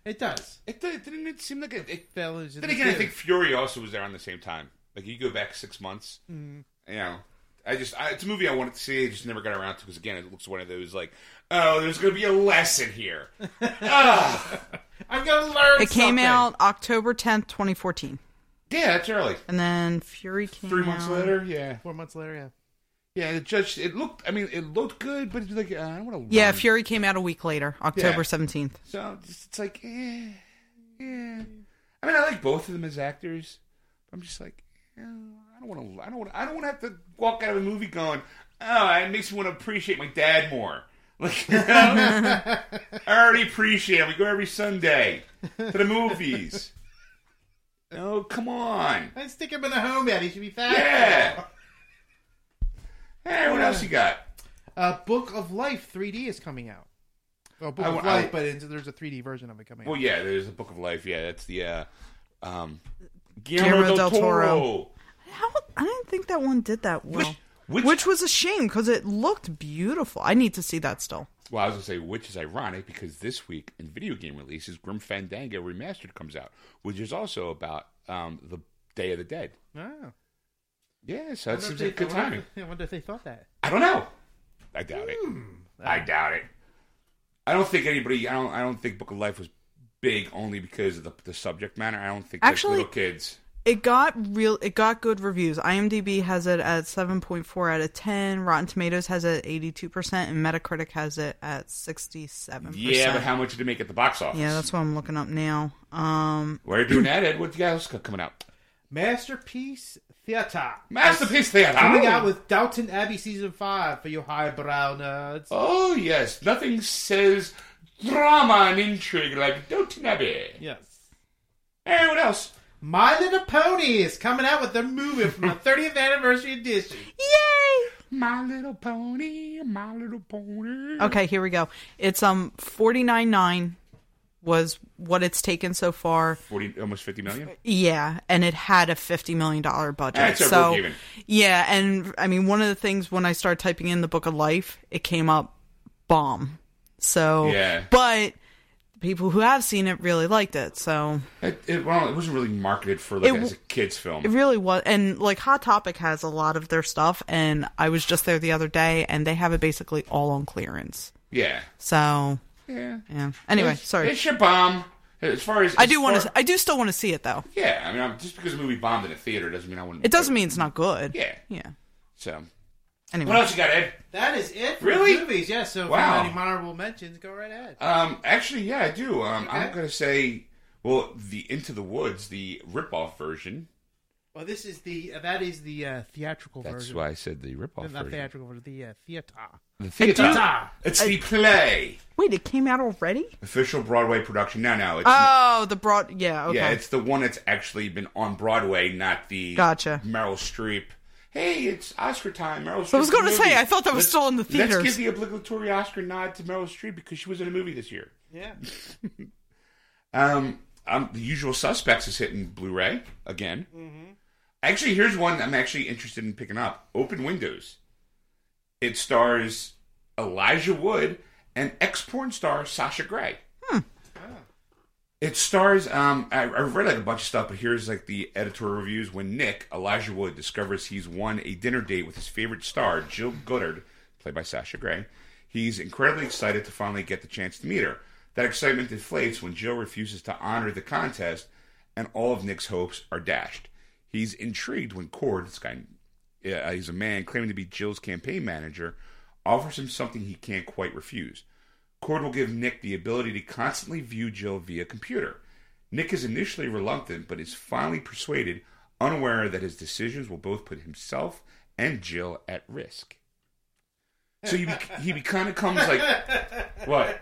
Speaker 4: It does.
Speaker 1: It, did- didn't it seem like it. it
Speaker 4: Fell into
Speaker 1: then
Speaker 4: the
Speaker 1: again, I think Fury also was there on the same time. Like you go back six months,
Speaker 4: Mm-hmm.
Speaker 1: you know. I just I, it's a movie I wanted to see. I just never got around to because again, it looks one of those like, oh, there's going to be a lesson here. [LAUGHS] Ah,
Speaker 4: I'm gonna learn.
Speaker 3: It came
Speaker 4: something.
Speaker 3: out October 10th, 2014.
Speaker 1: yeah, that's early.
Speaker 3: And then Fury came
Speaker 1: Three months
Speaker 3: out-
Speaker 1: later, yeah,
Speaker 4: four months later. Yeah.
Speaker 1: Yeah. The judge, it looked. I mean, it looked good, but it's like uh, I don't want to.
Speaker 3: Yeah, Fury came out a week later, October
Speaker 1: Yeah.
Speaker 3: 17th.
Speaker 1: So it's, it's like, eh, yeah. I mean, I like both of them as actors. But I'm just like, "Yeah, I don't want to. I don't want. I don't want to have to walk out of a movie going, "Oh, it makes me want to appreciate my dad more." [LAUGHS] Like, you [LAUGHS] know? I already appreciate him. We go every Sunday to the movies. [LAUGHS] Oh, come on.
Speaker 4: I'd stick him in the home yet. He should be fat.
Speaker 1: Yeah. Hey, what else you got?
Speaker 4: Uh, Book of Life 3D is coming out. Well, Book
Speaker 1: I
Speaker 4: of
Speaker 1: w- I-
Speaker 4: Life, but it's, there's a 3D version of it coming
Speaker 1: Well,
Speaker 4: out.
Speaker 1: yeah, there's a Book of Life. Yeah, that's the uh, um,
Speaker 3: Guillermo
Speaker 1: Guillermo
Speaker 3: del
Speaker 1: del
Speaker 3: Toro.
Speaker 1: Toro.
Speaker 3: How, I didn't think that one did that well.
Speaker 1: Which,
Speaker 3: Which was a shame because it looked beautiful. I need to see that still.
Speaker 1: Well, I was gonna say, which is ironic because this week in video game releases, Grim Fandango Remastered comes out, which is also about um, the Day of the Dead.
Speaker 4: Oh.
Speaker 1: Yeah, so
Speaker 4: I
Speaker 1: it seems
Speaker 4: they-
Speaker 1: like good
Speaker 4: I
Speaker 1: timing.
Speaker 4: I wonder if they thought that.
Speaker 1: I don't know. I doubt it.
Speaker 4: Hmm.
Speaker 1: I doubt it. I don't think anybody. I don't. I don't think Book of Life was big only because of the, the subject matter. I don't think
Speaker 3: Actually-
Speaker 1: like, little kids.
Speaker 3: It got real. It got good reviews. IMDb has it at seven point four out of ten. Rotten Tomatoes has it at eighty two percent, and Metacritic has it at sixty seven percent.
Speaker 1: Yeah, but how much did it make at the box office?
Speaker 3: Yeah, that's what I'm looking up now. Um,
Speaker 1: While you're doing that, Ed, what else got coming out?
Speaker 4: Masterpiece Theater.
Speaker 1: Masterpiece Theater.
Speaker 4: Coming out with Downton Abbey season five for you highbrow nerds.
Speaker 1: Oh yes, nothing says drama and intrigue like Downton Abbey.
Speaker 4: Yes.
Speaker 1: Hey, what else?
Speaker 4: My Little Pony is coming out with their movie from [LAUGHS] the 30th anniversary edition.
Speaker 3: yay!
Speaker 1: My Little Pony, My Little Pony.
Speaker 3: Okay, here we go. It's um forty nine nine was what it's taken so far.
Speaker 1: Forty, almost fifty million.
Speaker 3: Yeah, and it had a fifty million dollar budget. So yeah, and I mean one of the things when I started typing in the Book of Life, it came up bomb. So
Speaker 1: Yeah.
Speaker 3: but people who have seen it really liked it. So
Speaker 1: It, it, well, it wasn't really marketed for like
Speaker 3: It
Speaker 1: as a kids film.
Speaker 3: it really was, and like Hot Topic has a lot of their stuff, and I was just there the other day, and they have it basically all on clearance.
Speaker 1: yeah,
Speaker 3: So
Speaker 1: yeah.
Speaker 3: yeah. Anyway,
Speaker 1: It's-
Speaker 3: sorry.
Speaker 1: It's your bomb. As far as
Speaker 3: I do want to. I do still want to see it though.
Speaker 1: Yeah, I mean, I'm, just because a movie bombed in a theater doesn't mean I wouldn't.
Speaker 3: It doesn't mean it's not good.
Speaker 1: Yeah.
Speaker 3: Yeah.
Speaker 1: So,
Speaker 3: Anyway.
Speaker 1: what else you got, Ed?
Speaker 4: That is it for
Speaker 1: Really?
Speaker 4: movies. Yes, so if
Speaker 1: Wow.
Speaker 4: you have any honorable mentions, go right ahead.
Speaker 1: Um, actually, yeah, I do. Um, I'm
Speaker 4: Okay.
Speaker 1: gonna say, well, the Into the Woods, the rip-off version.
Speaker 4: Well, this is the uh, that is the uh, theatrical
Speaker 1: That's
Speaker 4: version.
Speaker 1: That's why I said the rip-off
Speaker 4: Not
Speaker 1: version.
Speaker 4: theatrical version, the uh, theater.
Speaker 1: The theater.
Speaker 4: Theater.
Speaker 1: It's the play.
Speaker 3: Wait, it came out already?
Speaker 1: Official Broadway production. Now, no. it's
Speaker 3: Oh, the broad. Yeah. Okay.
Speaker 1: yeah, it's the one that's actually been on Broadway, not the
Speaker 3: Gotcha.
Speaker 1: Meryl Streep. Hey, it's Oscar time. Meryl Streep.
Speaker 3: I was gonna say, I thought that was still in the
Speaker 1: Let's give the obligatory Oscar nod to Meryl Streep because she was in a movie this year.
Speaker 4: Yeah. [LAUGHS]
Speaker 1: Um, um, the Usual Suspects is hitting Blu-ray again. Actually, here's one I'm actually interested in picking up: Open Windows. It stars Elijah Wood and ex-porn star Sasha Grey. It stars. Um, I, I read like a bunch of stuff, but here's like the editorial reviews. When Nick Elijah Wood discovers he's won a dinner date with his favorite star, Jill Goddard, played by Sasha Grey, he's incredibly excited to finally get the chance to meet her. That excitement deflates when Jill refuses to honor the contest, and all of Nick's hopes are dashed. He's intrigued when Cord, this guy, uh, he's a man claiming to be Jill's campaign manager, offers him something he can't quite refuse. Cord will give Nick the ability to constantly view Jill via computer. Nick is initially reluctant, but is finally persuaded, unaware that his decisions will both put himself and Jill at risk. So he, he kind of comes like, [LAUGHS] what?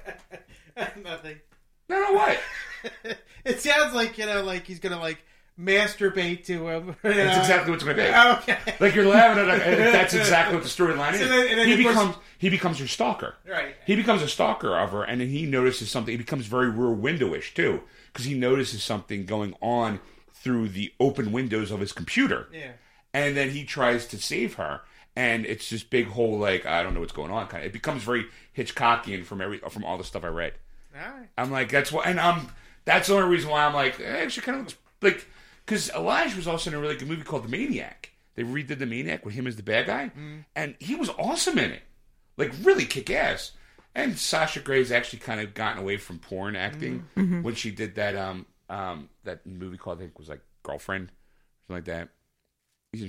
Speaker 4: Nothing.
Speaker 1: No, no, what? [LAUGHS]
Speaker 4: It sounds like you know, like he's gonna like masturbate to him. you [LAUGHS]
Speaker 1: That's
Speaker 4: know?
Speaker 1: exactly what's going to be.
Speaker 4: Okay.
Speaker 1: Like you're laughing at it. That's [LAUGHS] exactly what the storyline is.
Speaker 4: So then- then
Speaker 1: he
Speaker 4: of course-
Speaker 1: becomes he becomes her stalker.
Speaker 4: Right.
Speaker 1: He becomes a stalker of her, and then he notices something. He becomes very rear windowish too, because he notices something going on through the open windows of his computer.
Speaker 4: Yeah.
Speaker 1: And then he tries to save her, and it's this big whole like I don't know what's going on kind of. It becomes very Hitchcockian from every from all the stuff I read.
Speaker 4: All right.
Speaker 1: I'm like, that's why, and um, that's the only reason why I'm like, eh, actually, kind of looks like, because Elijah was also in a really good movie called The Maniac. They redid The Maniac with him as the bad guy, mm-hmm. and he was awesome in it, like really kick ass. And Sasha Grey's actually kind of gotten away from porn acting mm-hmm. Mm-hmm. when she did that um um that movie called I think was like Girlfriend, something like that.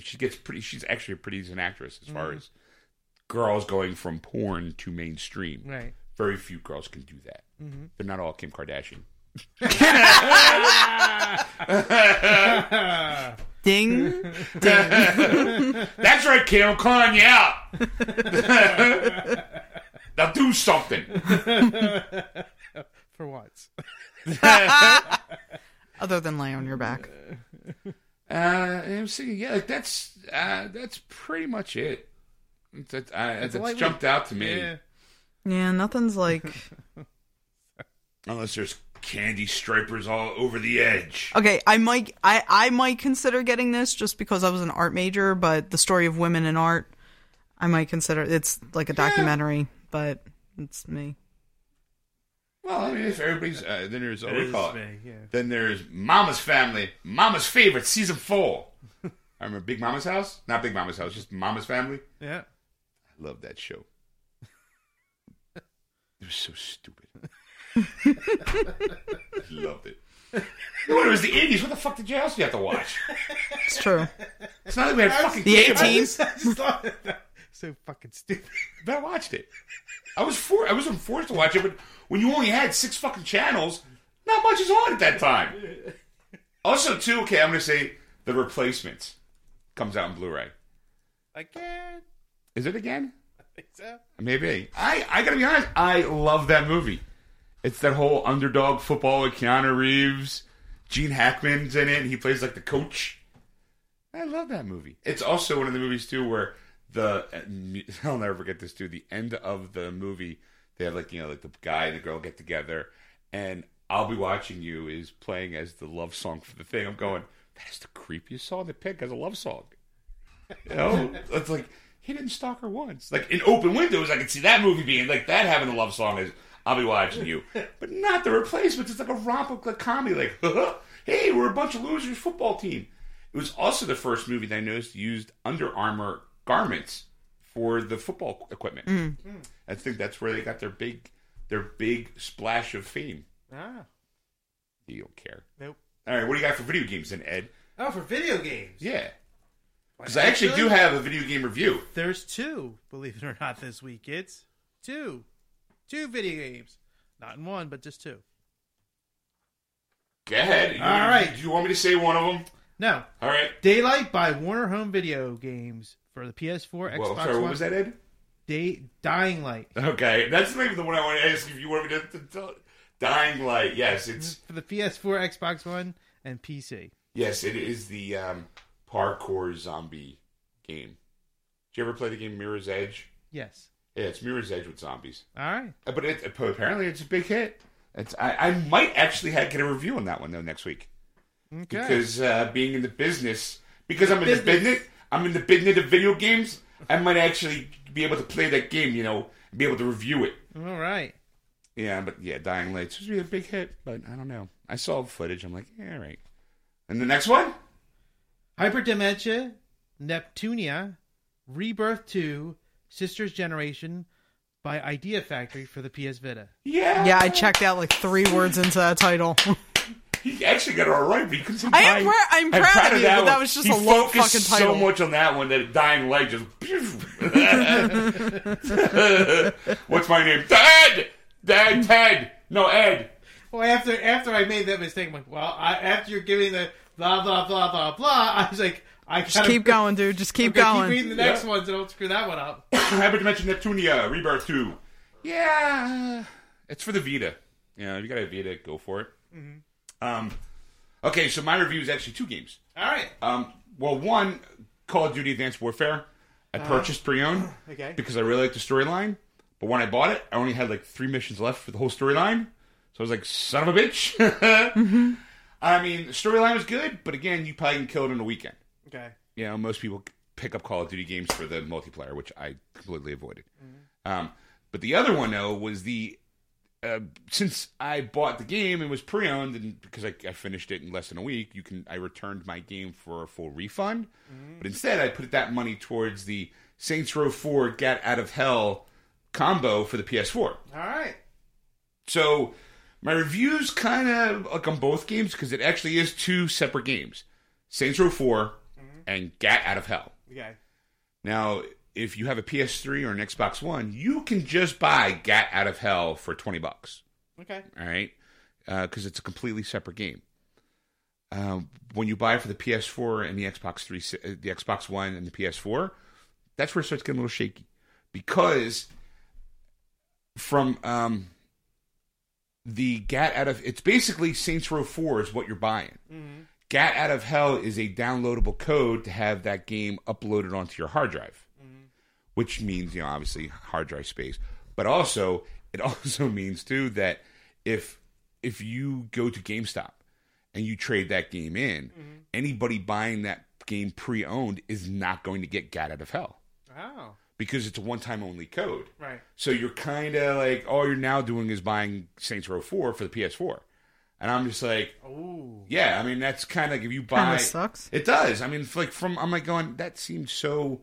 Speaker 1: She gets pretty. She's actually a pretty decent actress as far as girls going from porn to mainstream.
Speaker 4: Right.
Speaker 1: Very few girls can do that. They're not all Kim Kardashian. [LAUGHS]
Speaker 3: Ding. ding. [LAUGHS]
Speaker 1: That's right, kid. I'm calling you out. [LAUGHS] now do something.
Speaker 2: For once.
Speaker 3: Other than lay on your back.
Speaker 1: Uh, I'm thinking, yeah, like that's uh, that's pretty much it. That, uh, that's
Speaker 2: lightweight.
Speaker 1: jumped out to me.
Speaker 2: Yeah.
Speaker 3: Yeah, nothing's like.
Speaker 1: Unless there's candy stripers all over the edge.
Speaker 3: Okay, I might, I, I might consider getting this just because I was an art major, but the story of women in art, I might consider. It's like a documentary, but it's me.
Speaker 1: Well, I mean, if everybody's uh, then there's what
Speaker 2: It
Speaker 1: we call it.
Speaker 2: me, yeah.
Speaker 1: Then there's Mama's Family, Mama's Favorite, season four. [LAUGHS] I remember Big Mama's House, not Big Mama's House, just Mama's Family.
Speaker 2: Yeah.
Speaker 1: I love that show. [LAUGHS] it was so stupid. I [LAUGHS] loved it. You know, it was the 80s. What the fuck did you else you have to watch?
Speaker 3: It's true.
Speaker 1: It's not like we had fucking
Speaker 3: The
Speaker 1: cable.
Speaker 3: 18s. [LAUGHS]
Speaker 2: so fucking stupid.
Speaker 1: But I watched it. I was for I wasn't forced to watch it, but when you only had six fucking channels, not much is on at that time. Also, too, okay, I'm gonna say the replacements comes out in Blu-ray.
Speaker 2: Again.
Speaker 1: Is it again?
Speaker 2: I think so.
Speaker 1: Maybe. I I gotta be honest. I love that movie. It's that whole underdog football with Keanu Reeves. Gene Hackman's in it. And he plays like the coach. I love that movie. It's also one of the movies too where the [LAUGHS] I'll never forget this too. The end of the movie, they have like you know like the guy and the girl get together, and I'll be watching you is playing as the love song for the thing. I'm going. That is the creepiest song to pick as a love song. You know, [LAUGHS] it's like he didn't stalk her once. Like in Open Windows, I could see that movie being like that having a love song is I'll be watching you, but not the replacements. It's like a romp like comedy. Like, [LAUGHS] hey, we're a bunch of losers football team. It was also the first movie that I noticed used Under Armour garments for the football equipment. I think that's where they got their big their big splash of fame.
Speaker 2: Ah.
Speaker 1: You don't care.
Speaker 2: Nope.
Speaker 1: All right, what do you got for video games then, Ed?
Speaker 4: Oh, for video games.
Speaker 1: Yeah. Because I actually do have a video game review.
Speaker 2: There's two, believe it or not, this week, It's Two. Two video games. Not in one, but just two.
Speaker 1: Go ahead. You-
Speaker 4: All right.
Speaker 1: Do you want me to say one of them?
Speaker 2: No.
Speaker 1: All right.
Speaker 2: Daylight by Warner Home Video Games for the PS4, Xbox
Speaker 1: Well, sorry,
Speaker 2: One.
Speaker 1: what was that, Ed?
Speaker 2: Day- Dying Light
Speaker 1: Okay, that's maybe the one I want to ask if you want me to, to tell. Dying Light. Yes, it's
Speaker 2: for the PS4, Xbox One, and PC.
Speaker 1: yes, it is the um, parkour zombie game. Did you ever play the game Mirror's Edge?
Speaker 2: Yes.
Speaker 1: Yeah, it's Mirror's Edge with zombies.
Speaker 2: All right.
Speaker 1: Uh, But it, apparently, it's a big hit. It's I, I might actually have, get a review on that one though next week
Speaker 2: Okay.
Speaker 1: because uh, being in the business, because I'm in the business, I'm in the business of video games. I might actually be able to play that game, you know, and be able to review it.
Speaker 2: All right.
Speaker 1: Yeah, but yeah, Dying Light supposed to be a big hit, but I don't know. I saw footage. I'm like, yeah, all right. And the next one?
Speaker 2: Hyperdimension, Neptunia, Rebirth 2, Sisters Generation by Idea Factory for the PS Vita.
Speaker 1: Yeah.
Speaker 3: Yeah, I checked out like three words into that title. [LAUGHS]
Speaker 1: He actually got it all right, but he couldn't
Speaker 3: I am
Speaker 1: Dying-
Speaker 3: I'm proud of you, but
Speaker 1: one.
Speaker 3: that was just
Speaker 1: He
Speaker 3: a long
Speaker 1: focused
Speaker 3: fucking
Speaker 1: so
Speaker 3: title.
Speaker 1: much on that one that Dying Light just. [LAUGHS] What's my name? Ted. Dad. Ted. No, Ed.
Speaker 4: Well, after after I made that mistake, I'm like, well, I, after you're giving the blah blah blah blah blah, I was like, I
Speaker 3: Just
Speaker 4: gotta
Speaker 3: keep going, dude. Just keep
Speaker 4: okay,
Speaker 3: going.
Speaker 4: Keep reading the next
Speaker 1: Yeah.
Speaker 4: one, so don't screw that one up.
Speaker 1: I have to mention Neptunia Rebirth 2. Yeah. It's for the Vita. You know, if you got a Vita, go for it. Um, okay, so my review is actually two games.
Speaker 4: All right.
Speaker 1: Um, well, one, Call of Duty Advanced Warfare. I purchased pre-owned
Speaker 4: Okay.
Speaker 1: because I really liked the storyline. But when I bought it, I only had like three missions left for the whole storyline. So I was like, son of a bitch. [LAUGHS] I mean, the storyline was good, but again, you probably can kill it in a weekend.
Speaker 4: Okay.
Speaker 1: You know, most people pick up Call of Duty games for the multiplayer, which I completely avoided. Um, but the other one, though, was the uh, since I bought the game and was pre-owned, and because I, I finished it in less than a week, you can I returned my game for a full refund. But instead, I put that money towards the Saints Row 4 Get Out of Hell combo for the PS4.
Speaker 4: All right.
Speaker 1: So my review's kind of like on both games because it actually is two separate games: Saints Row 4 and Gat Out of Hell.
Speaker 4: Okay.
Speaker 1: Now, if you have a PS3 or an Xbox One, you can just buy Gat Out of Hell for twenty bucks.
Speaker 4: Okay.
Speaker 1: All right, because it's a completely separate game. um, when you buy for the PS4 and the Xbox Three, uh, the Xbox One and the PS4, that's where it starts getting a little shaky because from um, the Gat out of it's basically Saints Row Four is what you're buying. Gat out of Hell is a downloadable code to have that game uploaded onto your hard drive, mm-hmm. which means you know obviously hard drive space, but also it [LAUGHS] also means too that if if you go to GameStop and you trade that game in, mm-hmm. anybody buying that game pre-owned is not going to get Gat out of Hell
Speaker 2: Oh,
Speaker 1: because it's a one-time only code.
Speaker 2: right.
Speaker 1: So you're kind of like all you're now doing is buying Saints Row 4 for the PS4. And I'm just like,
Speaker 2: Ooh.
Speaker 1: yeah, I mean that's kind of like if you buy
Speaker 3: Kinda sucks.
Speaker 1: It does. I mean, it's like from I'm like going that seems so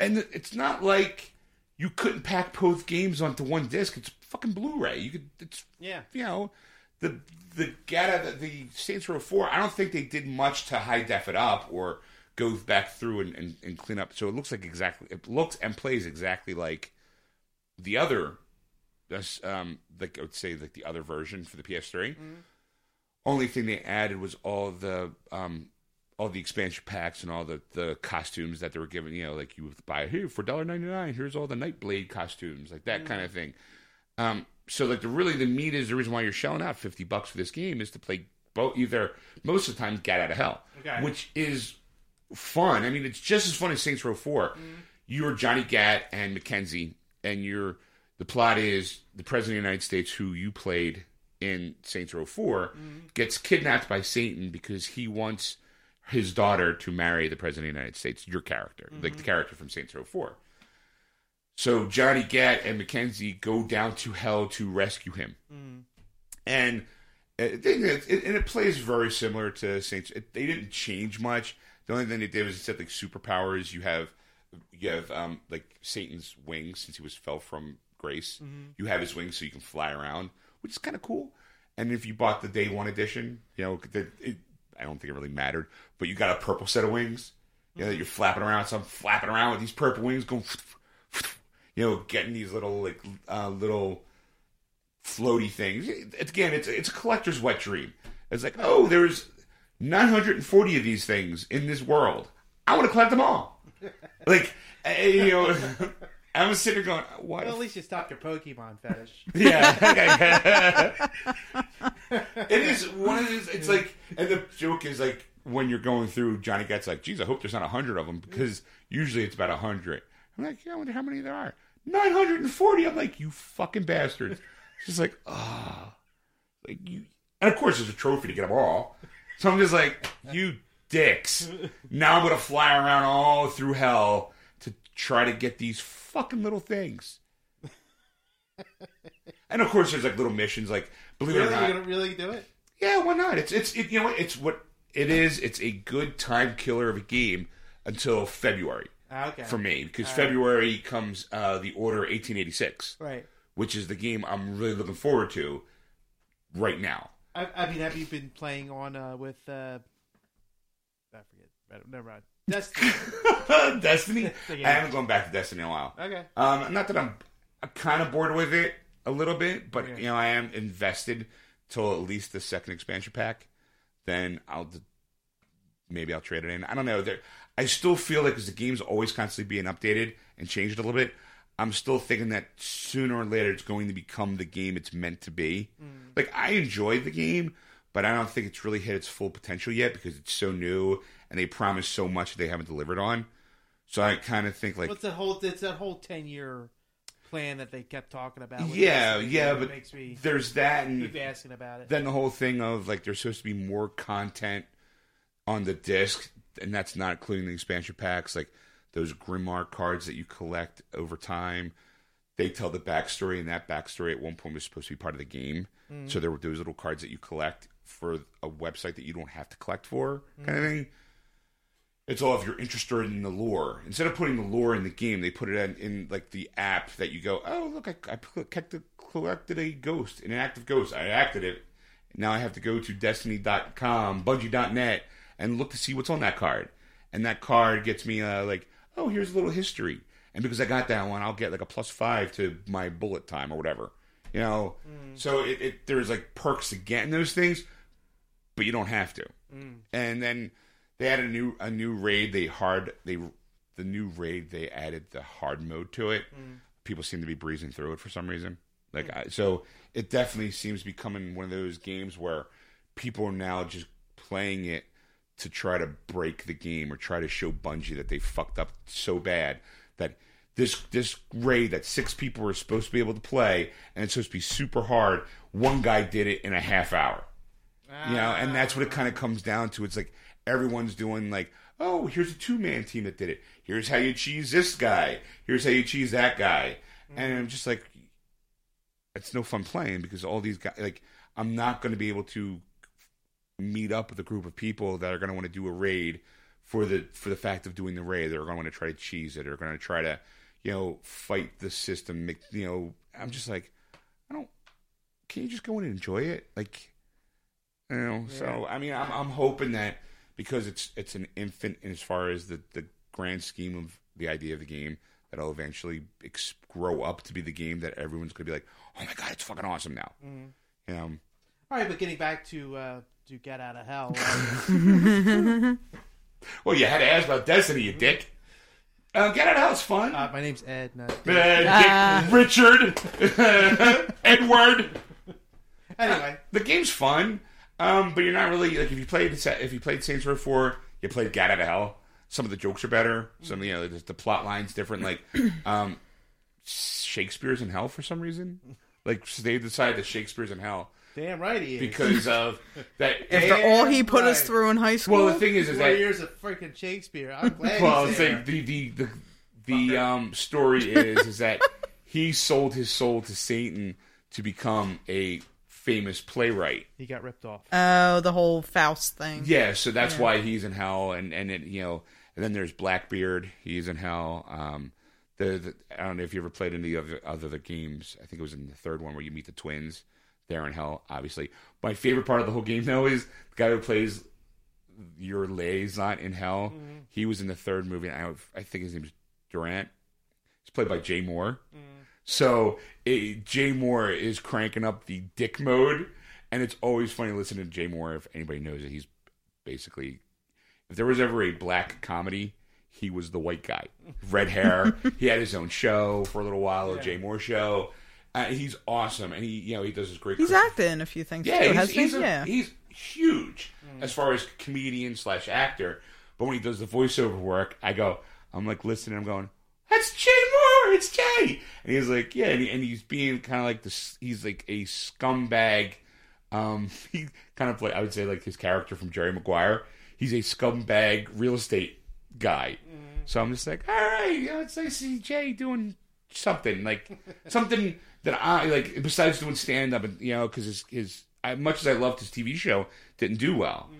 Speaker 1: and it's not like you couldn't pack both games onto one disc. It's fucking Blu-ray. You could it's
Speaker 2: Yeah.
Speaker 1: you know, the the Gata the, the Saints Row Four. I don't think they did much to high def it up or go back through and, and, and clean up. So it looks like exactly it looks and plays exactly like the other, this, um, like I would say like the other version for the PS3. Only thing they added was all the um all the expansion packs and all the, the costumes that they were giving. You know, like you would buy here for dollar ninety nine. Here's all the Nightblade costumes, like that kind of thing. Um, so like the really the meat is the reason why you're shelling out fifty bucks for this game is to play both either most of the time get out of hell,
Speaker 2: Okay.
Speaker 1: which is fun. I mean, it's just as fun as Saints Row 4 You're Johnny Gat and Mackenzie, and you're the plot is the president of the United States, who you played in Saints Row 4 mm-hmm. gets kidnapped by Satan because he wants his daughter to marry the president of the United States. Your character, like the mm-hmm. character from Saints Row 4. So Johnny Gat and Mackenzie go down to hell to rescue him, mm. and uh, it, it, and it plays very similar to Saints. It, they didn't change much. The only thing they did was instead of like superpowers, you have you have um, like Satan's wings since he was fell from grace. Mm-hmm. You have his wings so you can fly around, which is kind of cool. And if you bought the day one edition, you know, the, it, I don't think it really mattered, but you got a purple set of wings. You know, you're flapping around. So I'm flapping around with these purple wings, going, you know, getting these little like uh, little floaty things. Again, it's it's a collector's wet dream. It's like, oh, there's 940 of these things in this world. I want to collect them all. Like, eh, you know, [LAUGHS] I'm sitting there going, what?
Speaker 2: Well, at least you stopped your Pokemon fetish. [LAUGHS]
Speaker 1: Yeah. it is one of these. It's like, and the joke is like when you're going through, Johnny gets like, geez, I hope there's not a hundred of them because usually it's about a hundred. I'm like, yeah, I wonder how many there are. 940. I'm like, you fucking bastards. She's like, ah, like you. And of course, there's a trophy to get them all. So I'm just like, you dicks. Now I'm gonna fly around all through hell to try to get these fucking little things. [LAUGHS] And of course, there's like little missions, like believe it
Speaker 2: Really?
Speaker 1: or
Speaker 2: You're
Speaker 1: not,
Speaker 2: gonna really do it?
Speaker 1: yeah, why not? It's it's it, you know what? It's what it is. It's a good time killer of a game until February
Speaker 2: Ah, Okay.
Speaker 1: for me because February comes uh, the Order 1886,
Speaker 2: Right.
Speaker 1: which is the game I'm really looking forward to right now.
Speaker 2: I, I mean, have you been playing on uh, with? Uh, I forget. Never mind. Destiny. [LAUGHS]
Speaker 1: Destiny. [LAUGHS] I haven't gone back to Destiny in a while.
Speaker 2: okay.
Speaker 1: Um, not that I'm, I'm kind of bored with it a little bit, but
Speaker 2: Okay.
Speaker 1: you know I am invested till at least the second expansion pack. Then I'll maybe I'll trade it in. I don't know. There, I still feel like because the game's always constantly being updated and changed a little bit. I'm still thinking that sooner or later it's going to become the game it's meant to be. Like I enjoyed the game, but I don't think it's really hit its full potential yet because it's so new and they promised so much they haven't delivered on. So I kind of think like
Speaker 2: What's that whole? It's that whole ten year plan that they kept talking about.
Speaker 1: yeah,
Speaker 2: Destiny
Speaker 1: yeah, but
Speaker 2: makes me
Speaker 1: there's that and
Speaker 2: keep asking about it.
Speaker 1: then the whole thing of like there's supposed to be more content on the disc, and that's not including the expansion packs, like those Grimoire cards that you collect over time. They tell the backstory, and that backstory at one point was supposed to be part of the game. Mm. So there were those little cards that you collect for a website that you don't have to collect for, kind of mm. thing. It's all if you're interested in the lore. Instead of putting the lore in the game, they put it in, in like the app that you go, oh look, I, I collected, collected a ghost, an active ghost. I acted it. Now I have to go to Destiny.com, Bungie.net, and look to see what's on that card. And that card gets me uh, like, oh, here's a little history. And because I got that one, I'll get like a plus five to my bullet time or whatever. You know, so it, it there's like perks to getting those things, but you don't have to. and then they had a new a new raid. They hard they the new raid they added the hard mode to it. Mm. People seem to be breezing through it for some reason. Like mm. I, so, it definitely seems to be becoming one of those games where people are now just playing it to try to break the game or try to show Bungie that they fucked up so bad that this this raid that six people were supposed to be able to play and it's supposed to be super hard. One guy did it in a half hour. You know, and that's what it kind of comes down to. It's like everyone's doing like, oh, here's a two man team that did it. Here's how you cheese this guy. Here's how you cheese that guy. And I'm just like, it's no fun playing because all these guys, like, I'm not going to be able to meet up with a group of people that are going to want to do a raid for the for the fact of doing the raid. They're going to want to try to cheese it. They're going to try to, you know, fight the system. Make, you know, I'm just like, I don't. Can you just go in and enjoy it? Like, you know. So I mean, I'm I'm hoping that because it's it's an infant as far as the the grand scheme of the idea of the game that it'll eventually ex- grow up to be the game that everyone's going to be like, oh my god, it's fucking awesome now. You know.
Speaker 2: All right, but getting back to uh, to get out of hell. uh, [LAUGHS]
Speaker 1: Well, you had to ask about Destiny, you dick. Uh, Get Out of Hell's fun.
Speaker 2: uh, my name's Ed. Not
Speaker 1: Uh, Dick Richard, [LAUGHS] Edward.
Speaker 2: Anyway,
Speaker 1: The game's fun, um, but you're not really like if you played if you played Saints Row Four, you played Get Out of Hell. Some of the jokes are better. Some you know the, the plot lines different. Like [CLEARS THROAT] um, Shakespeare's in hell for some reason. Like they decided that Shakespeare's in hell
Speaker 2: damn right he is.
Speaker 1: because of [LAUGHS] that.
Speaker 3: After all he
Speaker 2: Damn
Speaker 3: put us through in high school.
Speaker 1: well, the thing is, is that
Speaker 2: years of freaking Shakespeare. I'm glad.
Speaker 1: well,
Speaker 2: he's there.
Speaker 1: like the the the, the um, story is is that he sold his soul to Satan to become a famous playwright.
Speaker 2: he got ripped off.
Speaker 3: oh, the whole Faust thing.
Speaker 1: Yeah, so that's why he's in hell, and and it, you know, and then there's Blackbeard. He's in hell. Um, the, the I don't know if you ever played any of the other the games. I think it was in the third one where you meet the twins. They're in hell, obviously. My favorite part of the whole game though is the guy who plays your liaison in hell. He was in the third movie. and I I think his name's Durant. He's played by Jay Mohr. So it, Jay Mohr is cranking up the dick mode, and it's always funny listening to Jay Mohr. If anybody knows it, he's basically if there was ever a black comedy, he was the white guy, red hair. [LAUGHS] he had his own show for a little while, a Jay Mohr show. Uh, he's awesome, and he you know he does his great.
Speaker 3: He's
Speaker 1: Christmas-
Speaker 3: acted in a few things
Speaker 1: yeah,
Speaker 3: too,
Speaker 1: he's, he's,
Speaker 3: he?
Speaker 1: a-
Speaker 3: yeah.
Speaker 1: he's huge as far as comedian slash actor. But when he does the voiceover work, I go, I'm like listening. I'm going, that's Jay Mohr. It's Jay. And he's like, yeah, and, he, and he's being kind of like this. He's like a scumbag. Um, [LAUGHS] he kind of like I would say like his character from Jerry Maguire. He's a scumbag real estate guy. So I'm just like, all right, you know, it's nice to see Jay doing something like [LAUGHS] something that I like besides doing stand up and you know because his his I, much as I loved his TV show didn't do well.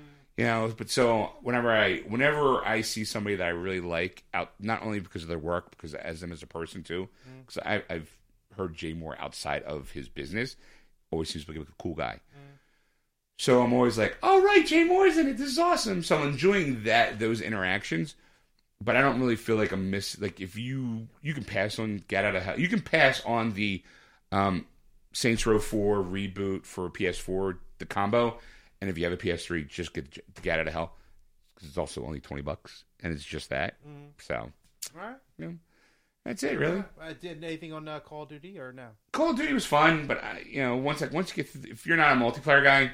Speaker 1: You know, but so whenever I whenever I see somebody that I really like out, not only because of their work, because as them as a person too, because I I've heard Jay Mohr outside of his business, always seems to be like a cool guy. So I'm always like, all right, Jay Mohr's in it. This is awesome. So I'm enjoying that those interactions, but I don't really feel like I'm miss. Like if you you can pass on Get Out of Hell, you can pass on the um, Saints Row Four reboot for PS4, the combo, and if you have a PS3, just get Get Out of Hell because it's also only twenty bucks, and it's just that. So
Speaker 2: All right.
Speaker 1: know, that's it, really.
Speaker 2: Uh, did anything on uh, Call of Duty or no?
Speaker 1: Call of Duty was fun, but I, you know, once I, once you get through, if you're not a multiplayer guy,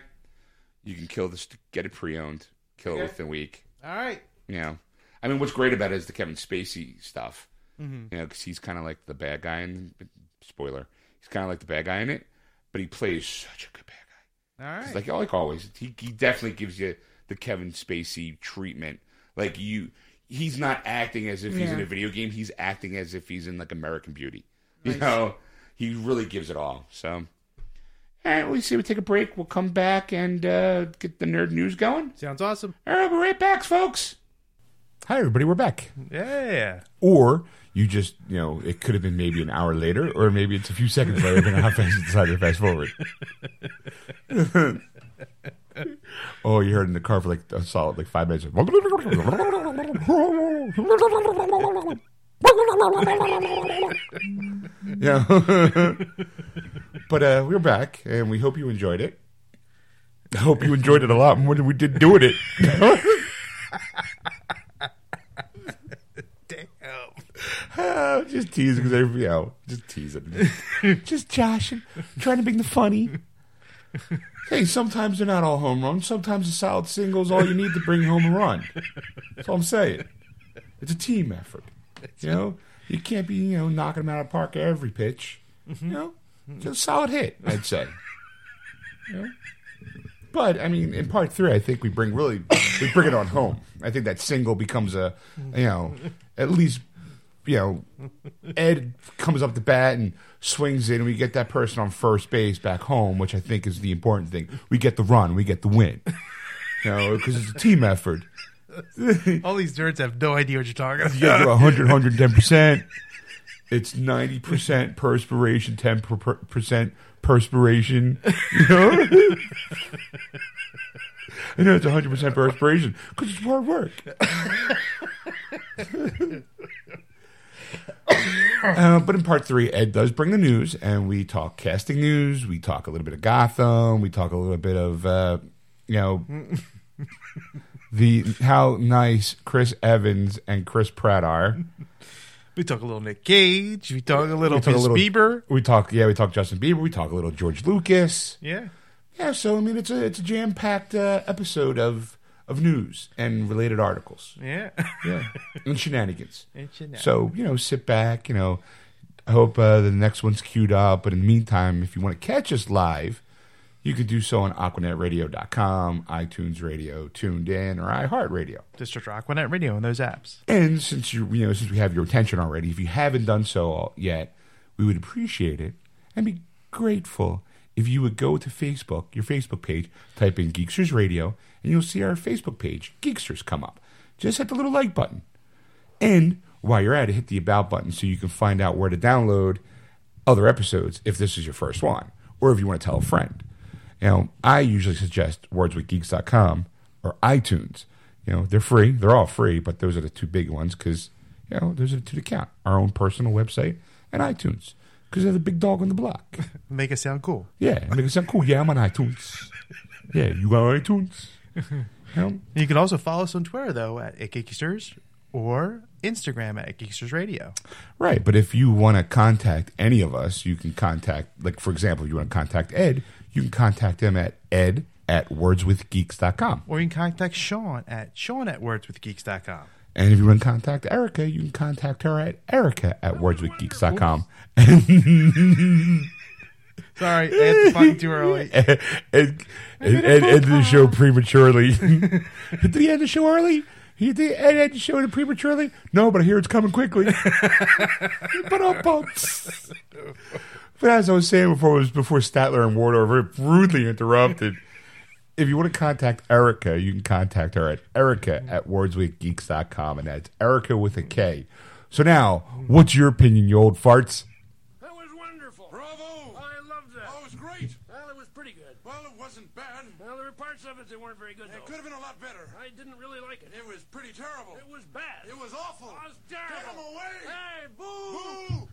Speaker 1: you can kill this, get it pre-owned, kill it within a week.
Speaker 2: All right.
Speaker 1: You know, I mean, what's great about it is the Kevin Spacey stuff.
Speaker 2: Mm-hmm.
Speaker 1: You know, because he's kind of like the bad guy, spoiler, he's kind of like the bad guy in it, but he plays such a good bad guy.
Speaker 2: All right.
Speaker 1: Like like always, he, he definitely gives you the Kevin Spacey treatment. Like you, he's not acting as if he's in a video game. He's acting as if he's in like American Beauty. [LAUGHS] You know, he really gives it all. So, all right, we see. We take a break. We'll come back and uh, get the nerd news going.
Speaker 2: Sounds awesome.
Speaker 1: All right, we're right back, folks.
Speaker 5: Hi, everybody. We're back.
Speaker 2: Yeah.
Speaker 5: Or you just, you know, it could have been maybe an hour later, or maybe it's a few seconds later, depending on how fast you decided to fast forward. [LAUGHS] oh, you heard in the car for like a solid like five minutes. [LAUGHS] yeah. [LAUGHS] but uh, we're back, and we hope you enjoyed it.
Speaker 1: I hope you enjoyed it a lot more than we did doing it. Ah, [LAUGHS] just teasing because you know, just teasing, [LAUGHS] just joshing, trying to bring the funny. Hey, sometimes they're not all home runs. Sometimes a solid single is all you need to bring home a run. That's all I'm saying. It's a team effort. You know, you can't be you know knocking them out of the park every pitch. You know, just a solid hit, I'd say. You know? But I mean, in part three, I think we bring really we bring it on home. I think that single becomes a you know at least you know Ed comes up the bat and swings in, and we get that person on first base back home, which I think is the important thing. We get the run, we get the win. You know, because it's a team effort. [LAUGHS]
Speaker 2: All these nerds have no idea what you're talking about.
Speaker 1: You get 100, 110%. It's 90% perspiration, 10% perspiration. You know? I know it's 100% perspiration because it's hard work. [LAUGHS] [LAUGHS] Uh, but in part three, Ed does bring the news, and we talk casting news. We talk a little bit of Gotham. We talk a little bit of, uh, you know, [LAUGHS] the how nice Chris Evans and Chris Pratt are.
Speaker 2: We talk a little Nick Cage. We talk a little
Speaker 1: We talk a little-
Speaker 2: Bieber.
Speaker 1: We talk, yeah, we talk Justin Bieber. We talk a little George Lucas.
Speaker 2: Yeah.
Speaker 1: Yeah, so I mean, it's a it's a jam packed uh, episode of of news and related articles.
Speaker 2: Yeah.
Speaker 1: Yeah, and shenanigans. [LAUGHS]
Speaker 2: And shenanigans.
Speaker 1: So you know, sit back. You know, I hope uh, the next one's queued up. But in the meantime, if you want to catch us live, you can do so on AquanetRadio.com, iTunes Radio, TuneIn, or iHeartRadio.
Speaker 2: Just District Aquanet Radio in those apps.
Speaker 1: And since you you know since we have your attention already, if you haven't done so yet, we would appreciate it and be grateful if you would go to Facebook, your Facebook page, type in Geeksters Radio, and you'll see our Facebook page, Geeksters, come up. Just hit the little like button. And while you're at it, hit the about button so you can find out where to download other episodes if this is your first one, or if you want to tell a friend. You know, I usually suggest wordswithgeeks.com or iTunes. You know, they're free. They're all free, but those are the two big ones because, you know, those are the two to count. Our own personal website and iTunes because they're the big dog on the block. [LAUGHS]
Speaker 2: Make it sound cool.
Speaker 1: Yeah, make it sound cool. Yeah, I'm on iTunes. [LAUGHS] Yeah, you got iTunes. You
Speaker 2: You can also follow us on Twitter, though, at Geeksters or Instagram at Geeksters Radio.
Speaker 1: Right, but if you want to contact any of us, you can contact, like, for example, if you want to contact Ed, you can contact him at ed at wordswithgeeks.com.
Speaker 2: Or you can contact Sean at Sean at wordswithgeeks.com.
Speaker 1: And if you want to contact Erica, you can contact her at erica at wordswithgeeks.com. [LAUGHS]
Speaker 2: Sorry, I hit the button too early. [LAUGHS]
Speaker 1: and, and, and, and end the show prematurely. [LAUGHS] did he end the show early? He did Ed end the show prematurely? No, but I hear it's coming quickly. [LAUGHS] but up bumps. But as I was saying before, it was before Statler and Ward are very rudely interrupted. If you want to contact Erica, you can contact her at erica at wordswithgeeks.com, and that's Erica with a K. So now, what's your opinion, you old farts?
Speaker 6: That was wonderful.
Speaker 7: Bravo!
Speaker 6: I loved that.
Speaker 7: Oh, it was great.
Speaker 6: Well, it was pretty good.
Speaker 7: Well, it wasn't bad.
Speaker 6: Well, there were parts of it that weren't very good,
Speaker 7: It
Speaker 6: though.
Speaker 7: could have been a lot better.
Speaker 6: I didn't really like it.
Speaker 7: It was pretty terrible.
Speaker 6: It was bad.
Speaker 7: It was awful.
Speaker 6: It was
Speaker 7: Get him away!
Speaker 6: Hey, boo!